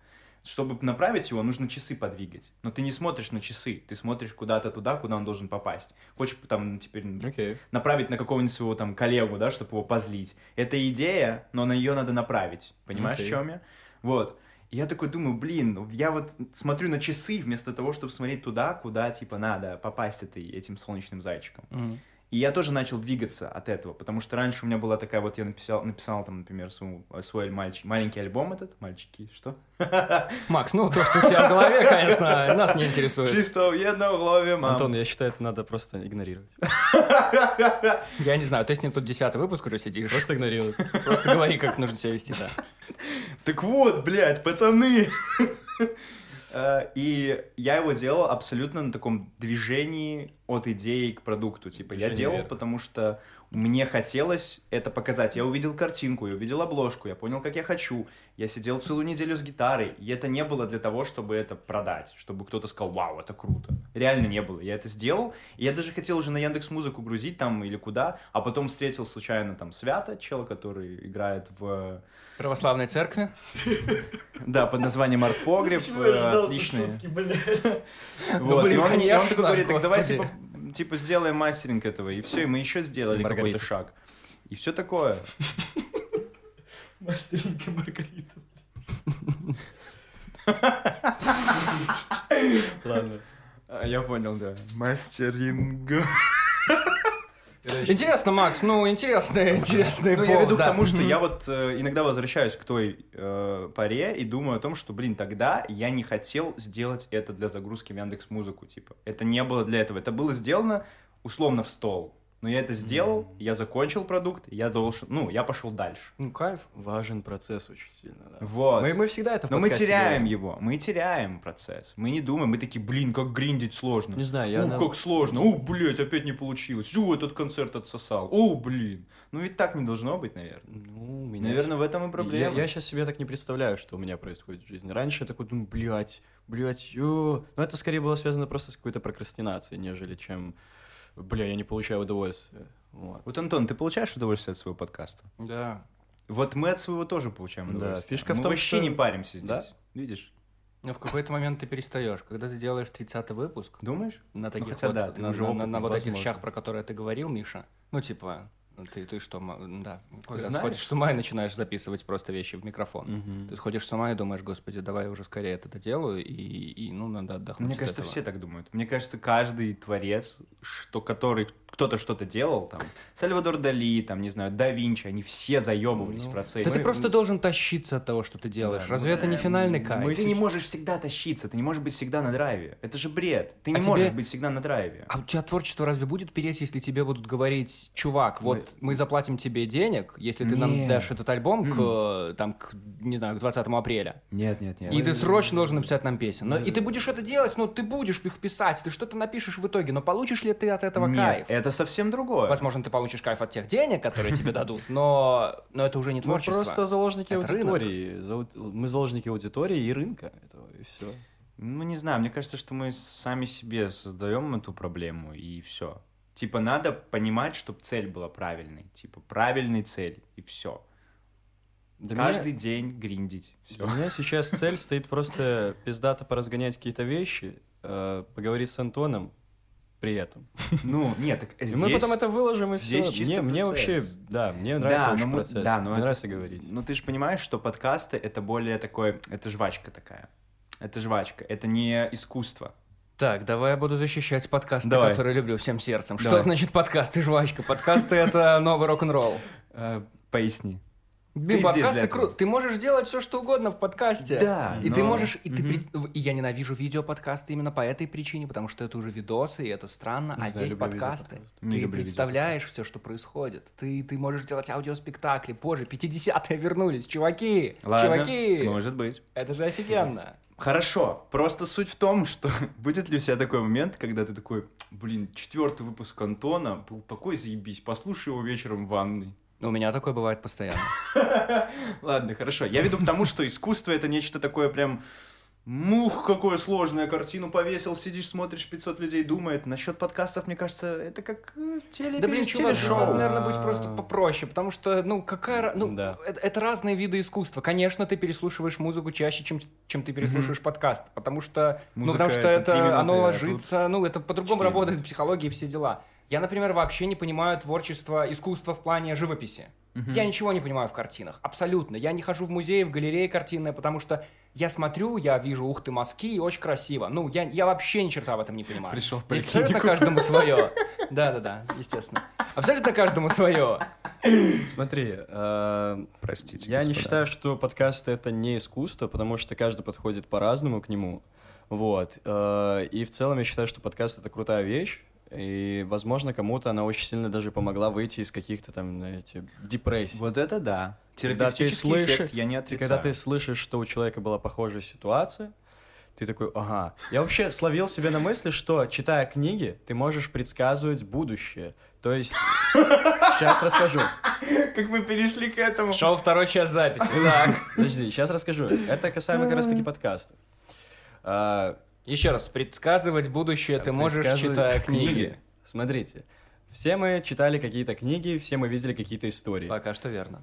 S1: Чтобы направить его, нужно часы подвигать. Но ты не смотришь на часы, ты смотришь куда-то туда, куда он должен попасть. Хочешь там теперь
S2: Окей.
S1: направить на какого-нибудь своего там коллегу, да, чтобы его позлить. Это идея, но на ее надо направить. Понимаешь,
S2: Окей.
S1: в чем я? Вот. Я такой думаю, блин, ну я вот смотрю на часы вместо того, чтобы смотреть туда, куда, типа, надо попасть этой, этим солнечным зайчиком.
S4: Мгм.
S1: И я тоже начал двигаться от этого, потому что раньше у меня была такая вот, я написал, написал там, например, свой, свой мальчик, маленький альбом этот, мальчики, что?
S4: Макс, ну то, что у тебя в голове, конечно, нас не интересует.
S1: Чисто в едном голове, мам.
S2: Антон, я считаю, это надо просто игнорировать.
S4: Я не знаю, ты с ним тут десятый выпуск уже сидишь.
S2: Просто игнорировать.
S4: Просто говори, как нужно себя вести, да.
S1: Так вот, блядь, пацаны. Э, И я его делал абсолютно на таком движении от идеи к продукту. Типа, я
S2: Движение
S1: делал,
S2: вверх.
S1: потому что мне хотелось это показать. Я увидел картинку, я увидел обложку, я понял, как я хочу. Я сидел целую неделю с гитарой, и это не было для того, чтобы это продать, чтобы кто-то сказал, вау, это круто. Реально не было. Я это сделал, и я даже хотел уже на Яндекс Музыку грузить там или куда, а потом встретил случайно там Свята, чела, который играет в
S4: Православной церкви.
S1: да, под названием Арт Погреб. э, Отличные.
S4: Ну,
S1: и
S4: блин,
S1: он, и он
S4: конечно,
S1: такой говорит, так давай
S4: господи.
S1: Типа, сделаем мастеринг этого. И все, и мы еще сделали какой-то шаг. И все такое.
S2: Мастеринка Маргарита. Ладно.
S1: А, Я понял, да. Мастеринг.
S4: Интересно, Макс, ну, интересный, интересный
S1: Ну, я веду к тому, что я вот э, иногда возвращаюсь к той э, паре и думаю о том, что, блин, тогда я не хотел сделать это для загрузки в Яндекс Музыку, типа. Это не было для этого. Это было сделано условно в стол. Но я это сделал, я закончил продукт, я должен, ну, я пошел дальше.
S4: Ну, кайф.
S2: Важен процесс очень сильно, да.
S1: Вот.
S2: Мы, мы всегда это в
S1: Но мы теряем
S2: говорим.
S1: его, мы теряем процесс. Мы не думаем, мы такие, блин, как гриндить сложно.
S2: Не знаю, я...
S1: Ух,
S2: на-
S1: как сложно. Ух, блядь, опять не получилось. О, этот концерт отсосал. О, блин. Ну ведь так не должно быть, наверное.
S2: Ну, у меня
S1: Наверное, в этом и
S2: Я,
S1: проблема.
S2: сейчас себе так не представляю, что у меня происходит в жизни. Раньше я такой думаю, блядь, блядь, ё. Но это скорее было связано просто с какой-то прокрастинацией, нежели чем, бля, я не получаю удовольствия. Вот.
S1: Вот, Антон, ты получаешь удовольствие от своего подкаста?
S4: Да.
S1: Вот мы от своего тоже получаем
S2: Да,
S1: удовольствие.
S2: фишка в
S1: мы
S2: том,
S1: вообще
S2: что-
S1: не паримся здесь.
S2: Да?
S1: Видишь?
S4: Но в какой-то момент ты перестаешь. Когда ты делаешь 30-й выпуск,
S1: Думаешь?
S4: на таких
S1: хотя
S4: вот,
S1: да, ты
S4: на,
S1: уже
S4: на- на- на вот этих
S2: возможно.
S4: вещах, про которые ты говорил, Миша, ну, типа, ты, ты что, да, сходишь с ума и начинаешь записывать просто вещи в микрофон.
S2: Мгм.
S4: Ты сходишь с ума и думаешь, господи, давай я уже скорее это доделаю, и, и, ну, надо отдохнуть
S1: Мне кажется,
S4: этого.
S1: все так думают. Мне кажется, каждый творец, что, который кто-то что-то делал, там, Сальвадор Дали, там, не знаю, Да Винчи, они все заебывались
S2: Ну,
S1: в процессе.
S4: Да ты
S2: Мы-
S4: просто должен тащиться от того, что ты делаешь.
S2: Да,
S4: Разве
S1: ну,
S4: это не финальный кайф?
S2: мы
S1: Ты не можешь всегда тащиться, ты не можешь быть всегда на драйве. Это же бред. Ты не
S4: А
S1: можешь
S4: тебе-
S1: быть всегда на драйве.
S4: А у тебя творчество разве будет переть, если тебе будут говорить, чувак, вот мы заплатим тебе денег, если ты нам
S1: Нет.
S4: дашь этот альбом к, там, к, не знаю, к 20 апреля.
S1: Нет, нет, нет.
S4: И ты срочно должен написать нам песен. Но, и ты будешь это делать, ну, ты будешь их писать, ты что-то напишешь в итоге, но получишь ли ты от этого
S1: Нет,
S4: кайф?
S1: Это совсем другое.
S4: Возможно, ты получишь кайф от тех денег, которые тебе дадут, но, но это уже не
S2: Мы
S4: творчество.
S2: просто заложники
S4: Это рынок.
S2: аудитории. За- Мы заложники аудитории и рынка. этого, и все.
S1: Ну, не знаю, мне кажется, что мы сами себе создаем эту проблему, и все. Типа, надо понимать, чтобы цель была правильной. Типа, правильной цель, и все.
S2: Для
S1: Каждый
S2: меня-
S1: день гриндить. Все.
S2: меня сейчас цель стоит просто пиздато поразгонять какие-то вещи, э, поговорить с Антоном, при этом.
S1: Ну, нет, так
S2: И
S1: здесь...
S2: мы потом это выложим, и
S1: здесь
S2: все.
S1: чисто
S2: Мне, мне
S1: процесс.
S2: вообще, да, мне нравится
S1: Да,
S2: очень
S1: но мы-
S2: процесс.
S1: да, но
S2: мне
S1: это-
S2: нравится говорить.
S1: Ну, ты же понимаешь, что подкасты — это более такое... Это жвачка такая. Это жвачка. Это не искусство.
S4: Так, давай я буду защищать подкасты,
S1: Давай.
S4: которые люблю всем сердцем. Что
S1: Давай.
S4: значит подкасты, жвачка? Подкасты — это новый рок-н-ролл.
S1: Э, поясни.
S4: Блин, подкасты круто. Ты можешь делать все, что угодно в подкасте.
S1: Да,
S4: И ты
S1: но-
S4: можешь... И, ты
S1: Мгм.
S4: при- и я ненавижу видеоподкасты именно по этой причине, потому что это уже видосы, и это странно.
S2: Не
S4: а здесь подкасты.
S1: Не
S4: ты представляешь все, что происходит. Ты, ты можешь делать аудиоспектакли. Позже, 50-е вернулись. Чуваки,
S1: Ладно,
S4: чуваки,
S1: может быть.
S4: это же офигенно.
S1: Хорошо, просто суть в том, что будет ли у тебя такой момент, когда ты такой, блин, четвертый выпуск Антона был такой заебись, послушай его вечером в ванной.
S4: У меня такое бывает постоянно.
S1: Ладно, хорошо. Я веду к тому, что искусство это нечто такое прям... Мух, какое сложное, картину повесил, сидишь, смотришь, 500 людей думает. Насчет подкастов, мне кажется, это как э, теле-
S4: Да блин, чувак, здесь надо, наверное, быть просто попроще, потому что, ну, какая... Ну,
S2: Да.
S4: это, это разные виды искусства. Конечно, ты переслушиваешь музыку чаще, чем, чем ты переслушиваешь подкаст, потому что, ну,
S1: Музыка
S4: потому что
S1: это
S4: это,
S1: минуты,
S4: оно
S1: а
S4: ложится, ну, это по-другому работает психология и все дела. Я, например, вообще не понимаю творчество, искусство в плане живописи. Я ничего не понимаю в картинах, абсолютно. Я не хожу в музеи, в галереи картинные, потому что я смотрю, я вижу, ух ты, мазки, и очень красиво. Ну, я, я вообще ни черта в этом не понимаю.
S1: Пришел в
S4: Абсолютно каждому свое. Да-да-да, естественно. Абсолютно каждому свое.
S2: Смотри, э,
S1: Простите,
S2: я не считаю, что подкасты это не искусство, потому что каждый подходит по-разному к нему. Вот. э, И в целом я считаю, что подкаст это крутая вещь. И, возможно, кому-то она очень сильно даже помогла выйти из каких-то там, знаете, депрессий.
S1: Вот это да.
S2: Когда ты
S1: Терапевтический
S2: слышишь-
S1: эффект я не отрицаю.
S2: когда ты слышишь, что у человека была похожая ситуация, ты такой, ага. Я вообще словил себе на мысли, что, читая книги, ты можешь предсказывать будущее. То есть, сейчас расскажу.
S1: Как мы перешли к этому.
S4: Шел второй час записи. Так.
S2: Подожди, сейчас расскажу. Это касаемо как раз-таки подкастов.
S4: Еще раз, предсказывать будущее ты можешь, читая книги.
S2: Смотрите, все мы читали какие-то книги, все мы видели какие-то истории.
S4: Пока что верно.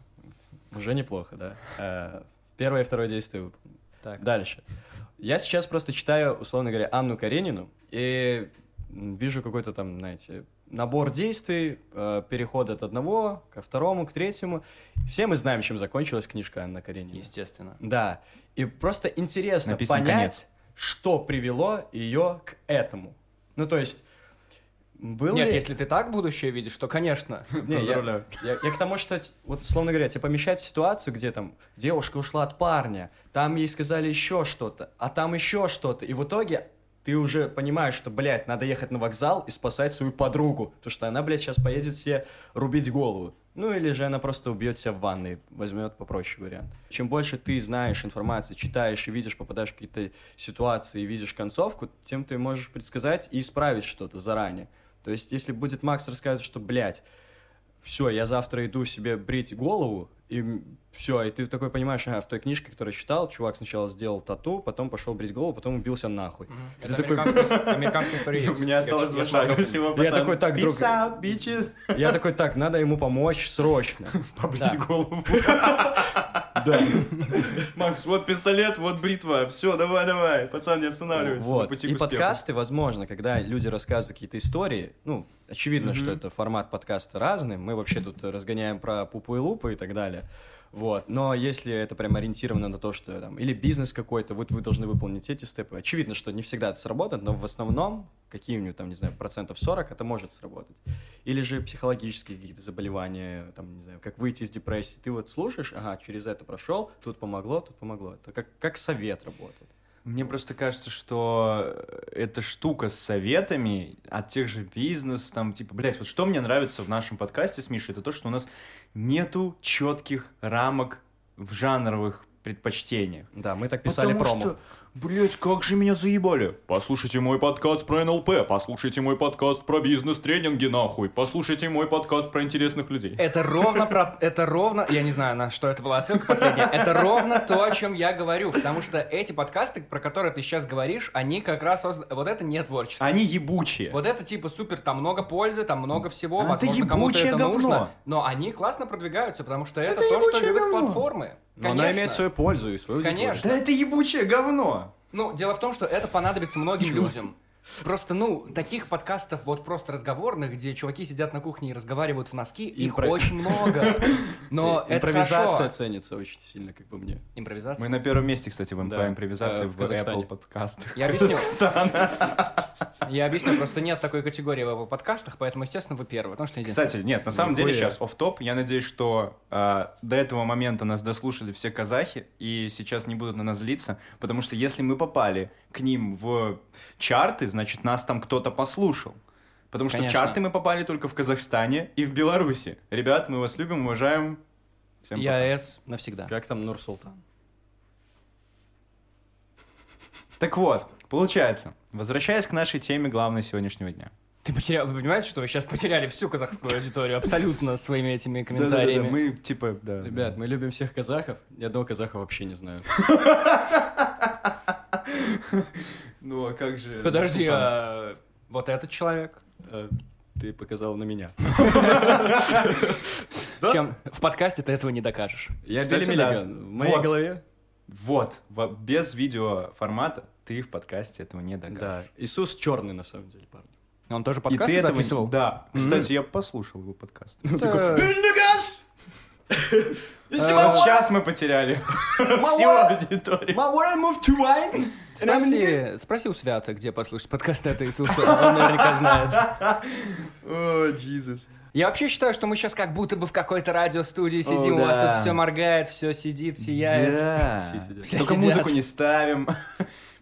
S2: Уже неплохо, да. А, Первое и второе действие.
S4: Так.
S2: Дальше. Я сейчас просто читаю, условно говоря, Анну Каренину и вижу какой-то там, знаете, набор действий, э, переход от одного ко второму, к третьему. Все мы знаем, чем закончилась книжка Анны Каренина.
S4: Естественно.
S2: Да. И просто интересно
S1: Написан
S2: понять,
S1: конец.
S2: Что привело ее к этому. Ну, то есть, был
S4: Нет,
S2: ли-
S4: если ты так будущее видишь, то, конечно.
S2: не, я,
S1: Поздравляю.
S2: я- я к тому, что, вот, условно говоря, тебя помещать в ситуацию, где там девушка ушла от парня, там ей сказали еще что-то, а там еще что-то, и в итоге ты уже понимаешь, что, блядь, надо ехать на вокзал и спасать свою подругу, потому что она, блядь, сейчас поедет себе рубить голову. Ну, или же она просто убьет себя в ванной, возьмет попроще вариант. Чем больше ты знаешь информации, читаешь и видишь, попадаешь в какие-то ситуации и видишь концовку, тем ты можешь предсказать и исправить что-то заранее. То есть, если будет Макс рассказывать, что, блядь, все, я завтра иду себе брить голову, и все, и ты такой понимаешь, ага, в той книжке, которую читал, чувак сначала сделал тату, потом пошел брить голову, потом убился нахуй.
S4: Это
S2: такой-
S4: американская история.
S1: У меня осталось два шага всего,
S2: Я такой, так, друг-. Я такой, так, надо ему помочь срочно.
S1: Побрить
S4: Да.
S1: голову. Да. Макс, вот пистолет, вот бритва. Все, давай, давай. Пацан, не останавливайся. на
S2: Вот. И подкасты, возможно, когда люди рассказывают какие-то истории, ну, очевидно, что это формат подкаста разный, мы вообще тут разгоняем про пупу и лупу и так далее. Вот. Но если это прям ориентировано на то, что там, или бизнес какой-то, вот вы должны выполнить эти степы, очевидно, что не всегда это сработает, но в основном, какие-нибудь там, не знаю, процентов 40 это может сработать. Или же психологические какие-то заболевания, там, не знаю, как выйти из депрессии. Ты вот слушаешь, ага, через это прошел, тут помогло, тут помогло. Это как, как совет работает.
S1: Мне просто кажется, что эта штука с советами от тех же бизнес, там, типа, блядь, вот что мне нравится в нашем подкасте с Мишей, это то, что у нас нету четких рамок в жанровых предпочтениях.
S2: Да, мы так писали
S1: Потому
S2: промо.
S1: что, блядь, как же меня заебали. Послушайте мой подкаст про НЛП, послушайте мой подкаст про бизнес-тренинги, нахуй, послушайте мой подкаст про интересных людей.
S4: Это ровно про... Это ровно... Я не знаю, на что это была отсылка последняя. Это ровно то, о чем я говорю. Потому что эти подкасты, про которые ты сейчас говоришь, они как раз... Вот это не творчество.
S1: Они ебучие.
S4: Вот это типа супер, там много пользы, там много всего,
S1: это
S4: возможно, кому-то это нужно. Но они классно продвигаются, потому что это, то, что любят платформы.
S2: Но она имеет свою пользу и свою
S4: Конечно.
S1: Да это ебучее говно.
S4: Ну, дело в том, что это понадобится многим людям. Просто, ну, таких подкастов вот просто разговорных, где чуваки сидят на кухне и разговаривают в носки, их
S2: Импро-
S4: очень много. Но
S2: И-
S4: это
S2: Импровизация ценится очень сильно, как по мне.
S4: Импровизация.
S1: Мы на первом месте, кстати, в, по импровизации
S2: Э,
S1: в. Apple подкастах.
S4: Я объясню. Я объясню, просто нет такой категории в Apple подкастах, поэтому, естественно, вы первый. Потому что.
S1: Кстати, нет, на самом деле сейчас оф топ Я надеюсь, что э, до этого момента нас дослушали все казахи и сейчас не будут на нас злиться, потому что если мы попали к ним в чарты, значит, нас там кто-то послушал. Потому что
S4: Конечно.
S1: в чарты мы попали только в Казахстане и в Беларуси. Ребят, мы вас любим, уважаем. Всем пока.
S4: ЯС навсегда.
S2: Как там Нур-Султан?
S1: Так вот, получается, возвращаясь к нашей теме главной сегодняшнего дня.
S4: Ты потерял, вы понимаете, что вы сейчас потеряли всю казахскую аудиторию абсолютно своими этими
S1: Да-да-да,
S4: комментариями?
S1: мы типа, да.
S2: Ребят, мы любим всех казахов, ни одного казаха вообще не знаю.
S1: Ну а как же...
S4: Подожди, а вот этот человек?
S2: Э, Ты показал на меня.
S4: Чем в подкасте ты этого не докажешь.
S2: Я Билли. Миллиган. В моей голове.
S1: Вот, во- без видеоформата ты в подкасте этого не докажешь.
S2: Да. Иисус черный, на самом деле, парни.
S4: Он тоже
S1: И этого...
S4: записывал?
S1: Да. Кстати, я послушал его подкаст.
S4: Это-
S1: Вот сейчас мы потеряли всю аудиторию.
S4: Спроси, спроси у Свята, где послушать подкасты от Иисуса. Он наверняка знает.
S1: О, Джизус.
S4: Я вообще считаю, что мы сейчас как будто бы в какой-то радиостудии сидим,
S1: О,
S4: у вас
S1: да.
S4: тут все моргает, все сидит, сияет.
S1: Да.
S2: Все сидят.
S4: Все
S1: Только
S4: сидят.
S1: музыку не ставим.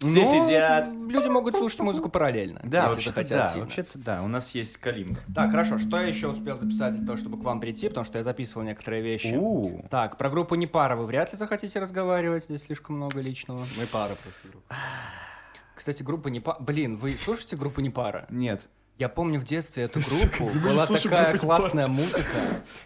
S1: Все
S4: Ну,
S1: сидят.
S4: Люди могут слушать музыку параллельно,
S1: Да,
S4: если захотят
S1: да.
S4: сильно.
S1: Вообще-то да. У нас есть калимба.
S4: Так, хорошо, что я еще успел записать для того, чтобы к вам прийти, потому что я записывал некоторые вещи.
S1: У.
S4: Так, про группу не пара вы вряд ли захотите разговаривать, здесь слишком много личного.
S2: Мы пара просто, друг.
S4: Кстати, группа не пара... Блин, вы слушаете группу не пара?
S1: Нет.
S4: Я помню в детстве эту группу, была такая
S2: группу «Не
S4: классная музыка,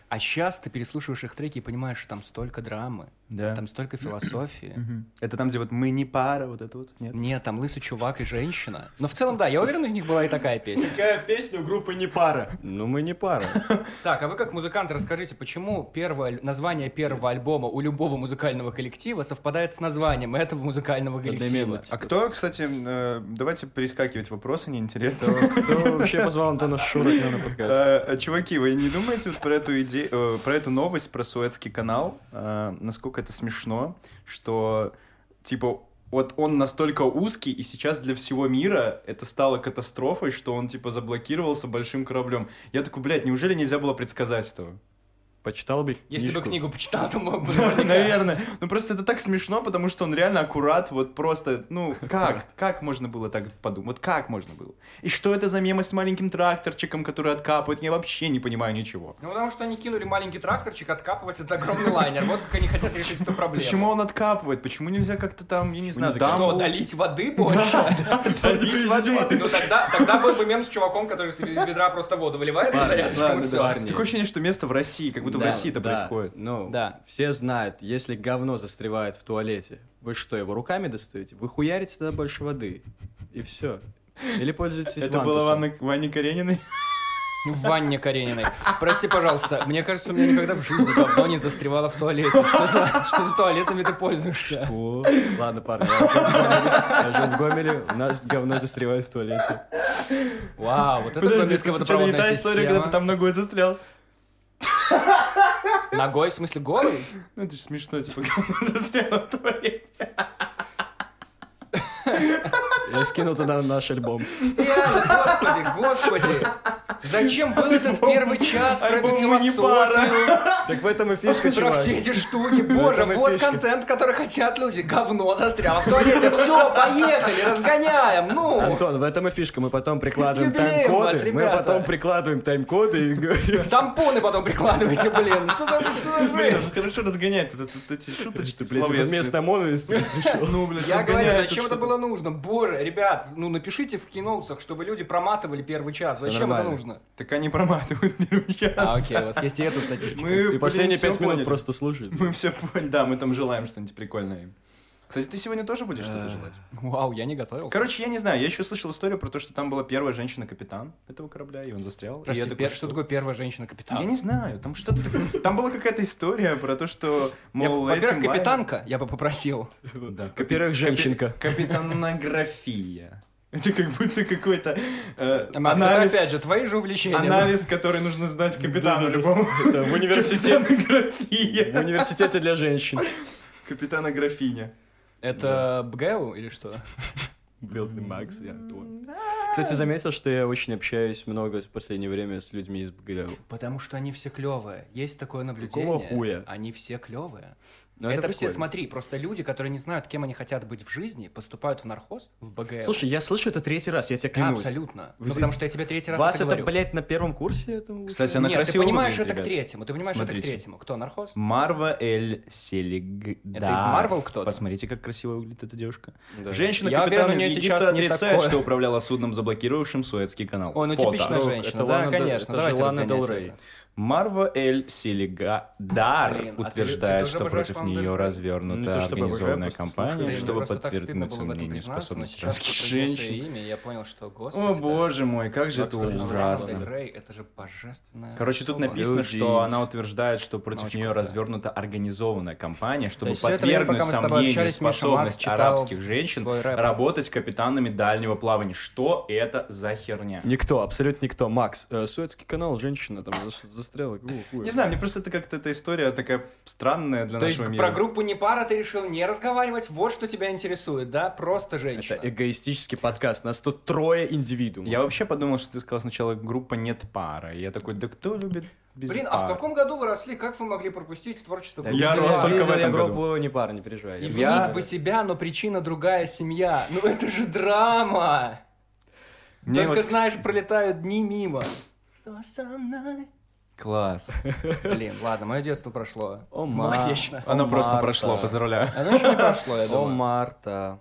S4: а сейчас ты переслушиваешь их треки и понимаешь, что там столько драмы,
S1: Да.
S4: там столько философии.
S1: Это там, где вот мы не пара, вот это вот? Нет?
S4: Нет, там лысый чувак и женщина. Но в целом, да, я уверен, у них была и такая песня.
S2: Какая песня у группы не пара? Ну, мы не пара.
S4: Так, а вы как музыканты расскажите, почему первое, название первого альбома у любого музыкального коллектива совпадает с названием этого музыкального коллектива?
S1: А кто, кстати, э, давайте перескакивать вопросы, неинтересно.
S2: Кто вообще позвал Антона Шурок на подкаст?
S1: Э, э, Чуваки, вы не думаете про эту идею, э, про эту новость про Суэцкий канал? Э, Это смешно, что типа вот он настолько узкий, и сейчас для всего мира это стало катастрофой, что он типа заблокировался большим кораблем. Я такой, блядь, неужели нельзя было предсказать этого?
S2: Почитал бы
S4: Если бы книгу почитал, то мог бы.
S1: Наверное. Ну просто это так смешно, потому что он реально аккурат, вот просто, ну как, как можно было так подумать? Вот как можно было? И что это за мемы с маленьким тракторчиком, который откапывает? Я вообще не понимаю ничего.
S4: Ну, потому что они кинули маленький тракторчик откапывать этот огромный лайнер. Вот как они хотят решить эту проблему.
S1: Почему он откапывает? Почему нельзя как-то там, я не знаю,
S2: знаю,
S4: Что, долить воды больше?
S1: Долить воды.
S4: Ну тогда, тогда был бы мем с чуваком, который из ведра просто воду выливает туда рядышком и все.
S1: Такое ощущение, что место в России, как будто в
S2: Да,
S1: России это
S2: да.
S1: происходит.
S2: Ну,
S4: Да.
S2: все знают, если говно застревает в туалете, вы что, его руками достаете? Вы хуярите туда больше воды. И все. Или пользуетесь
S1: Это было. Ванна- Ване Карениной.
S4: В ванне Карениной. Прости, пожалуйста, мне кажется, у меня никогда в жизни говно не застревало в туалете. Что за, что за туалетами ты пользуешься?
S2: О, Ладно, парни, я живу в Гомеле, в у нас говно застревает в туалете.
S4: Вау, вот это
S1: Подожди, это не та история, когда ты там ногой застрял?
S4: Ногой, в смысле, голый?
S1: Ну это же смешно, типа, говно застряло в туалете.
S2: Я скинул туда наш альбом.
S4: Реально, господи, господи. Зачем был этот первый час про эту
S1: Альбом «Мы не
S4: философию?
S2: Так в этом и фишка,
S4: Про все эти штуки, боже, вот
S2: фишка.
S4: контент, который хотят люди. Говно застряло в туалете. Все, поехали, разгоняем, ну.
S2: Антон, в этом и фишка. Мы потом прикладываем тайм-коды. Мы потом прикладываем тайм-коды и говорим...
S4: Тампоны потом прикладывайте, блин. Что за, что за
S1: Блин,
S4: жесть?
S1: хорошо разгоняет вот это- вот эти шуточки
S2: Блин, типа
S1: словесные.
S2: вместо пришел.
S1: Ну, блин,
S4: Я говорю, зачем это было нужно? Боже, ребят, ну напишите в киноутсах, чтобы люди проматывали первый час. Зачем это
S2: нормально.
S4: нужно?
S1: Так они проматывают первый час.
S4: А, окей, у вас есть и эта статистика.
S1: Мы,
S2: И
S1: блин,
S2: последние пять минут
S1: поняли.
S2: просто слушают.
S1: Мы все поняли, да, мы там желаем что-нибудь прикольное им. Кстати, ты сегодня тоже будешь что-то
S2: Э,
S1: желать?
S4: Вау, я не готовился.
S1: Короче, я не знаю, я еще слышал историю про то, что там была первая женщина-капитан этого корабля, и он застрял. И
S4: Прости,
S1: я
S4: пер-
S1: такой,
S4: что такое первая женщина-капитан?
S1: Я не знаю, там что-то Там была какая-то история про то, что,
S4: Я-
S1: мол,
S4: Во-первых,
S1: этим
S4: капитанка, я бы попросил.
S1: Да,
S2: Во-первых, женщинка.
S1: Капитанография. Это как будто какой-то э,
S4: Макс, это
S1: анализ,
S4: опять же твои же увлечения.
S1: анализ, который нужно знать капитану любому.
S2: Это в университете. В университете для женщин.
S1: Капитана графиня.
S4: Это БГУ или что?
S2: Белый Макс и Антон. Кстати, заметил, что я очень общаюсь много в последнее время с людьми из БГУ.
S4: Потому что они все клевые. Есть такое наблюдение.
S2: Какого хуя?
S4: Они все клевые.
S2: Ну,
S4: это
S2: это
S4: все, смотри, просто люди, которые не знают, кем они хотят быть в жизни, поступают в нархоз, в БГУ.
S2: Слушай, я слышу это третий раз, я тебе
S4: Да,
S2: клянусь.
S4: абсолютно.
S2: Вы
S4: Ну, потому что я тебе третий раз
S2: Вас
S4: это
S2: это,
S4: говорю.
S2: блядь, на первом курсе? Это
S1: Кстати, она
S4: Нет, ты
S1: красиво
S4: понимаешь,
S1: выглядит,
S4: это к
S1: ребят.
S4: третьему. Ты понимаешь, это к
S1: Смотрите.
S4: третьему. Кто, нархоз?
S1: Марва Эль Селигдар.
S4: Это из Marvel кто-то?
S1: Посмотрите, как красиво выглядит эта девушка.
S2: Да.
S1: Женщина
S4: Я
S1: капитан
S4: уверен, у
S1: из Египта
S4: сейчас не
S1: отрицает,
S4: такое.
S1: что управляла судном, заблокировавшим Суэцкий канал.
S4: Ой, ну
S1: Фото.
S4: типичная
S2: Ну,
S4: женщина. да, конечно.
S2: это
S4: Давайте
S2: Лана
S4: разгонять
S2: Дель Рей.
S4: это.
S1: Марва Эль Селигадар
S4: Блин, а ты-
S1: утверждает,
S4: ты
S1: что против нее развернута организованная.
S4: Блин,
S1: чтобы подтвердить сомнение способности женских женщин.
S4: её имя, и я понял, что, господи,
S1: О
S4: да.
S1: боже мой, как же это ужасно.
S4: Рей, это же божественная
S1: Короче, тут написано, что она утверждает, что против нее развернута организованная компания, чтобы подвергнуть сомнению способность арабских женщин работать капитанами дальнего плавания. Что это за херня?
S2: Никто, абсолютно никто. Макс, э, Суэцкий канал, женщина там какого хуя?
S1: Не знаю, мне просто это как-то эта история такая странная для
S4: То есть
S1: нашего
S4: про
S1: мира.
S4: группу не пара ты решил не разговаривать, вот что тебя интересует, да? Просто женщина.
S2: Это эгоистический подкаст. Нас тут трое индивидуумов.
S1: Я вообще подумал, что ты сказал сначала группа нет пара. И я такой, да кто любит без
S4: Блин, а в
S1: пар?
S4: каком году вы росли? Как вы могли пропустить творчество
S2: Да?
S1: Я рос только в этом году.
S2: группу не пара, не переживай.
S4: И
S2: Я-
S4: бы себя, но причина другая семья. Ну это же драма!
S1: Мне
S4: Только
S1: вот,
S4: знаешь, пролетают дни мимо. Что со мной?
S1: Класс.
S4: Блин, ладно, мое детство прошло.
S2: О, Ма-
S4: Молодечно.
S1: Оно
S2: О,
S1: просто
S2: Марта.
S1: прошло, поздравляю.
S4: Оно еще не прошло, я
S2: О,
S4: думаю.
S2: Марта.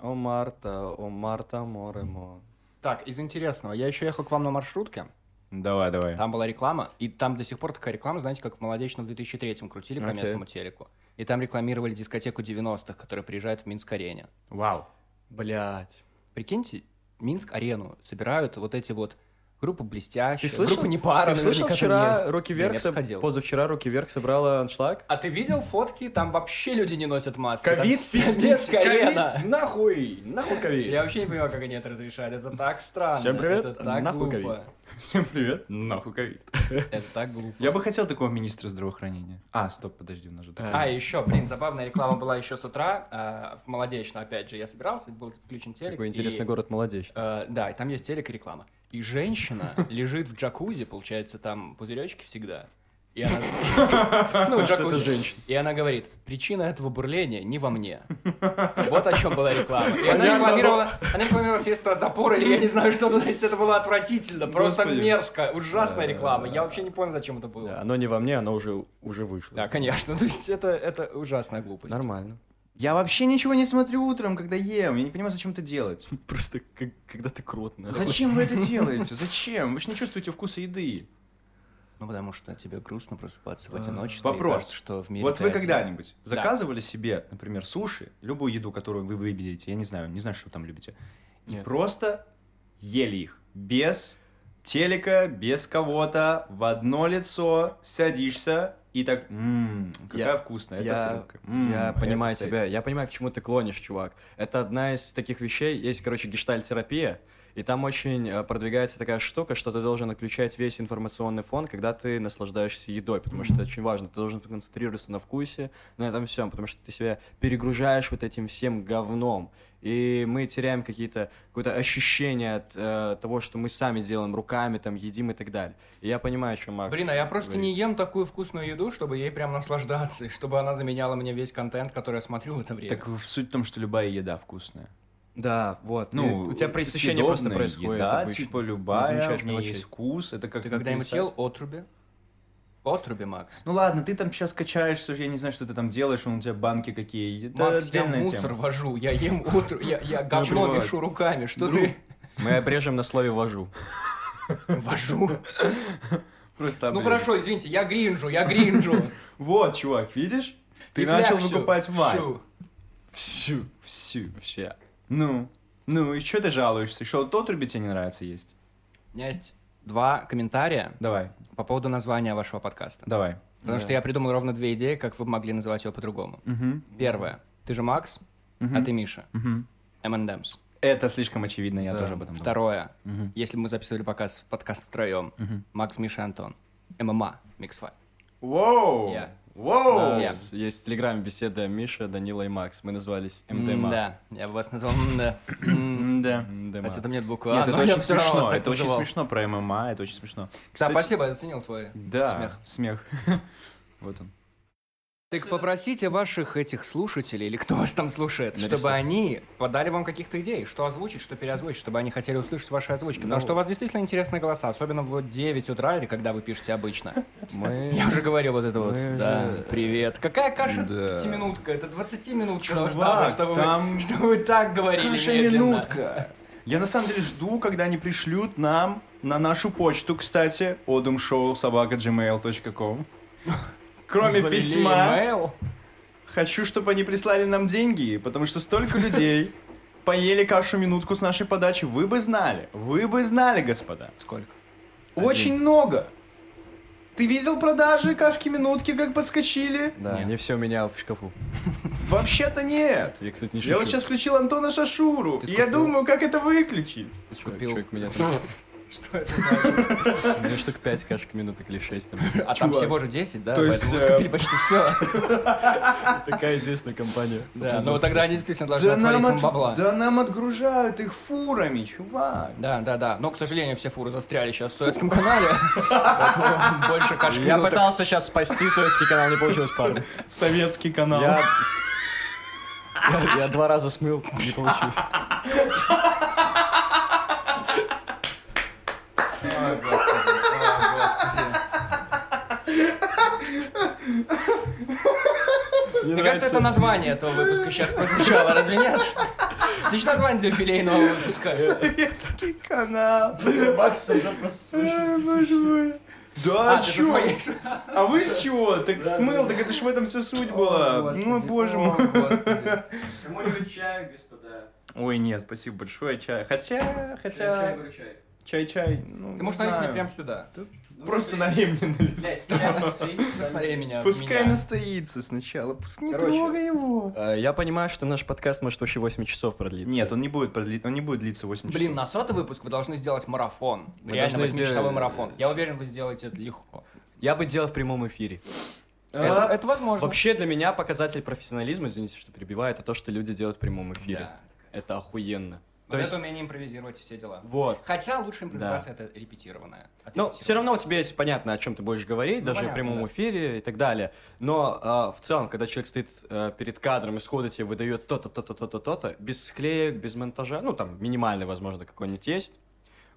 S2: О, Марта, о, Марта, море, мо.
S4: Так, из интересного. Я еще ехал к вам на маршрутке.
S1: Давай, давай.
S4: Там была реклама, и там до сих пор такая реклама, знаете, как в «Молодечном» в 2003-м крутили по
S2: Окей.
S4: местному телеку. И там рекламировали дискотеку 90-х, которая приезжает в Минск-арене.
S1: Вау.
S2: Блять.
S4: Прикиньте, Минск-арену собирают вот эти вот группы блестящие,
S2: Ты слышал,
S4: группа не пара,
S2: ты слышал вчера. Руки Вверх,
S4: я
S2: со- позавчера Руки Вверх собрала аншлаг?
S4: А ты видел фотки? Там вообще люди не носят маски.
S2: Ковид, пиздец, ковид, нахуй, нахуй ковид.
S4: Я вообще не понимаю, как они это разрешают. Это так странно.
S2: Всем привет,
S4: Это так
S2: нахуй
S4: глупо.
S2: ковид.
S1: Всем привет. Нахуй ковид.
S4: Это так глупо.
S1: Я бы хотел такого министра здравоохранения. А, стоп, подожди, у нас же такая-
S4: А, еще, блин, забавная реклама была еще с утра э, в Молодечно, опять же, я собирался, был включен телек.
S2: Какой интересный город Молодечный.
S4: э, да, и там есть телек и реклама. И женщина лежит в джакузи, получается, там пузыречки всегда. И она... Ну,
S2: Что это
S4: джакузи.
S2: женщина?
S4: И она говорит, причина этого бурления не во мне. Вот о чем была реклама. И она рекламировала, она рекламировала средства от запора, или я не знаю что, ну, то есть это было отвратительно, просто
S1: Господи.
S4: мерзко, ужасная реклама. Я вообще не понял, зачем это было.
S2: Да, оно не во мне, оно уже, уже вышло.
S4: Да, конечно. То есть это, это ужасная глупость.
S2: Нормально.
S1: Я вообще ничего не смотрю утром, когда ем. Я не понимаю, зачем это делать.
S2: Просто как- когда ты нахуй.
S1: Зачем вы это делаете? Зачем? Вы же не чувствуете вкуса еды.
S4: Ну, потому что тебе грустно просыпаться в одиночестве.
S1: Вопрос.
S4: И кажется, что в мире
S1: Вот вы
S4: один.
S1: когда-нибудь
S4: Да.
S1: заказывали себе, например, суши, любую еду, которую вы выберете, я не знаю, не знаю, что вы там любите, и
S2: Нет.
S1: просто ели их без телека, без кого-то, в одно лицо, садишься и так, ммм, какая
S2: Я-
S1: вкусная, это
S2: Я,
S1: сырка. М,
S2: я понимаю
S1: секс».
S2: тебя, я понимаю, к чему ты клонишь, чувак. Это одна из таких вещей, есть, короче, гештальтерапия, и там очень э, продвигается такая штука, что ты должен отключать весь информационный фон, когда ты наслаждаешься едой, потому что это очень важно. Ты должен концентрироваться на вкусе, на этом всем, потому что ты себя перегружаешь вот этим всем говном. И мы теряем какие-то, какое-то ощущение от э, того, что мы сами делаем руками, там, едим и так далее. И я понимаю, что Макс
S4: Блин, а я просто
S2: говорит.
S4: не ем такую вкусную еду, чтобы ей прям наслаждаться, и чтобы она заменяла мне весь контент, который я смотрю в это время.
S1: Так суть в том, что любая еда вкусная.
S2: Да, вот.
S1: Ну,
S2: И у тебя пресыщение просто происходит.
S1: Еда,
S2: обычно.
S1: типа любая, в ней есть вкус, это как
S4: Ты когда-нибудь ел отруби? Отруби, Макс.
S1: Ну ладно, ты там сейчас качаешься, я не знаю, что ты там делаешь, вон у тебя банки какие. Это
S4: Макс, я мусор
S1: тема.
S4: вожу, я ем отру... я, я говно
S1: понимаю.
S4: мешу руками, что
S1: Друг.
S4: ты
S2: Мы обрежем на слове «вожу».
S4: вожу?
S1: Просто
S4: Ну хорошо, извините, я гринжу, я гринжу.
S1: Вот, чувак, видишь? Ты начал выкупать вайп.
S4: Шу.
S2: Всю.
S1: Всю.
S2: Вообще.
S1: Ну, ну и что ты жалуешься? Что тот руби тебе не нравится есть?
S4: У меня есть два комментария
S1: Давай,
S4: по поводу названия вашего подкаста.
S1: давай.
S4: Потому что
S2: Да.
S4: я придумал ровно две идеи, как вы могли называть его по-другому.
S1: Угу.
S4: Первое. Ты же Макс, а ты Миша.
S1: Угу.
S4: M&M's.
S1: Это слишком очевидно, я
S2: Да.
S1: тоже об этом думал.
S4: Второе.
S1: Мгм.
S4: Если мы записывали показ, подкаст втроем, Макс, Миша, Антон. ММА, Миксфай.
S1: Воу!
S4: Я.
S2: У
S1: Воу!
S2: нас есть в Телеграме беседа Миша, Данила и Макс. Мы назвались МДМА.
S4: Да, я бы вас назвал МД. М,
S1: Да.
S4: Хотя там нет буквы А,
S1: Нет, это
S4: но я
S1: очень смешно. Это очень смешно про ММА, это очень смешно.
S4: Да, спасибо, я заценил твой
S1: Да,
S4: смех.
S1: смех. Вот он.
S4: Так попросите ваших этих слушателей, или кто вас там слушает,
S2: Нарисуй.
S4: чтобы они подали вам каких-то идей, что озвучить, что переозвучить, чтобы они хотели услышать ваши озвучки. Потому
S2: Ну.
S4: что у вас действительно интересные голоса, особенно в вот 9 утра или когда вы пишете обычно.
S2: Мы...
S4: Я уже говорил вот это вот.
S2: Мы
S4: Да,
S2: же-
S4: привет. Какая каша
S1: Да.
S4: пятиминутка? Это 20-минутка должна
S1: Чувак,
S4: чтобы,
S1: там
S4: вы, чтобы вы так говорили
S1: Каша
S4: медленно.
S1: минутка. Я на самом деле жду, когда они пришлют нам на нашу почту, кстати, odumshowsobaka.gmail.com. Кроме
S4: Завели
S1: письма,
S4: email.
S1: хочу, чтобы они прислали нам деньги, потому что столько людей поели кашу минутку с нашей подачи. Вы бы знали, вы бы знали, господа.
S4: Сколько?
S1: Очень много. Ты видел продажи кашки минутки, как подскочили?
S2: Да,
S4: Нет.
S2: не все у меня в шкафу.
S1: Вообще-то нет.
S2: Я, кстати, не
S1: Я вот
S2: шучу.
S1: сейчас включил Антона Шашуру, и я
S4: скупил?
S1: думаю, как это выключить.
S4: Ты
S2: Человек-
S4: купил?
S2: человек меня
S4: Что это значит?
S2: У меня штук 5 кашек минуток или 6 там.
S4: А там
S1: Чувак.
S4: всего же 10, да?
S1: То есть,
S4: Поэтому
S1: э,
S4: скупили почти все.
S2: Такая известная компания.
S4: Да, ну тогда они действительно должны
S1: нам,
S4: отвалить
S1: от-
S4: бабла.
S1: да нам отгружают их фурами, чувак.
S4: Да, да, да. Но, к сожалению, все фуры застряли сейчас в советском канале. Больше кашки
S2: Я пытался сейчас спасти советский канал, не получилось, парни.
S1: Советский канал.
S2: Я два раза смыл, не получилось.
S4: Ой, господи, ой, господи. Мне кажется, это название этого выпуска сейчас прозвучало, разве нет? Отличное название для юбилейного выпуска.
S1: Советский канал.
S2: Макс уже просто.
S1: Да,
S4: А, ты
S1: чё? А вы с чего? Так смыл, так это ж в этом вся суть была.
S4: Господи,
S1: Ну, боже мой.
S2: Кому-нибудь чай, господа.
S1: Ой, нет, спасибо большое, чай. Хотя, хотя...
S4: чай.
S1: Чай-чай, ну,
S4: Ты можешь налить мне прямо сюда.
S1: Просто налей мне на лицо.
S4: Посмотри меня.
S1: Пускай
S4: меня.
S1: настоится сначала, пускай не
S2: Короче.
S1: трогай его.
S2: Э, Я понимаю, что наш подкаст может вообще 8 часов продлиться.
S1: Нет, он не будет продли- он не будет длиться 8 часов.
S4: Блин, на сотый выпуск вы должны сделать марафон.
S2: Мы
S4: Реально
S2: должны
S4: 8-часовой
S2: сделать-
S4: марафон. Я уверен, вы сделаете это легко.
S2: Я бы делал в прямом эфире.
S4: Это,
S1: А,
S4: это возможно.
S2: Вообще для меня показатель профессионализма, извините, что перебиваю, это то, что люди делают в прямом эфире.
S4: Да.
S2: Это охуенно.
S4: Вот
S2: То есть,
S4: это умение импровизировать все дела.
S2: вот.
S4: Хотя лучшая импровизация это репетированная.
S2: Ну,
S4: Отрепетированная.
S2: все равно у тебя есть понятно, о чем ты будешь говорить,
S4: Ну,
S2: даже
S4: понятно,
S2: в прямом
S4: да.
S2: эфире и так далее. Но а, в целом, когда человек стоит э, перед кадром и сходу тебе выдает то-то, то-то, то-то, то-то, без склеек, без монтажа, ну, там, минимальный, возможно, какой-нибудь есть.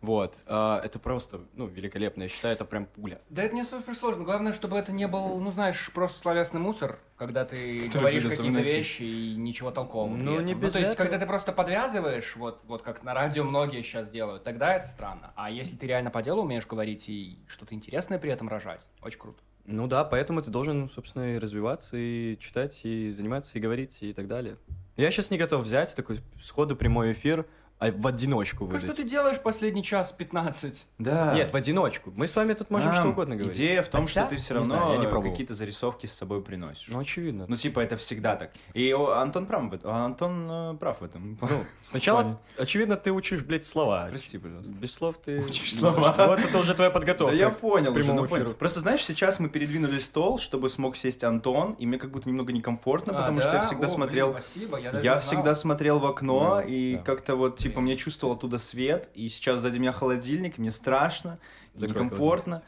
S2: Вот. а, это просто, ну, великолепно. Я считаю, это прям пуля.
S4: Да это не супер сложно. Главное, чтобы это не был, ну знаешь, просто словесный мусор, когда ты
S1: Который
S4: говоришь какие-то вещи и ничего толкового.
S2: Ну, не
S4: ну,
S2: без
S4: то есть,
S2: этого.
S4: когда ты просто подвязываешь, вот, вот как на радио многие сейчас делают, тогда это странно. А если ты реально по делу умеешь говорить и что-то интересное при этом рожать, очень круто.
S2: Ну да, поэтому ты должен, собственно, и развиваться, и читать, и заниматься, и говорить, и так далее. Я сейчас не готов взять такой сходу прямой эфир, а в одиночку
S4: Как что
S2: выдать.
S4: ты делаешь последний час 15?
S1: Да.
S2: Нет, в одиночку. Мы с вами тут можем
S1: Нам
S2: что угодно говорить.
S1: Идея в том,
S4: Хотя,
S1: что ты все
S2: не
S1: равно
S2: знаю, я не пробовал.
S1: какие-то зарисовки с собой приносишь.
S2: Ну, очевидно.
S1: Ну, типа, это всегда так. И Антон прав в этом. Антон э, прав в этом.
S2: Ну, сначала, очевидно, ты учишь, блядь, слова.
S1: Прости, пожалуйста.
S2: Без слов ты...
S1: Учишь слова.
S2: Вот это уже твоя
S1: Да
S2: подготовка.
S1: я понял уже, ну, понял. Просто, знаешь, сейчас мы передвинули стол, чтобы смог сесть Антон, и мне как будто немного некомфортно,
S4: А,
S1: потому что
S4: да?
S1: я всегда
S4: О,
S1: смотрел...
S4: блин, спасибо, я,
S1: Я всегда смотрел в окно,
S2: Да,
S1: и
S2: да.
S1: как-то вот, типа, мне чувствовал оттуда свет, и сейчас сзади меня холодильник, мне страшно,
S2: Закрой
S1: некомфортно.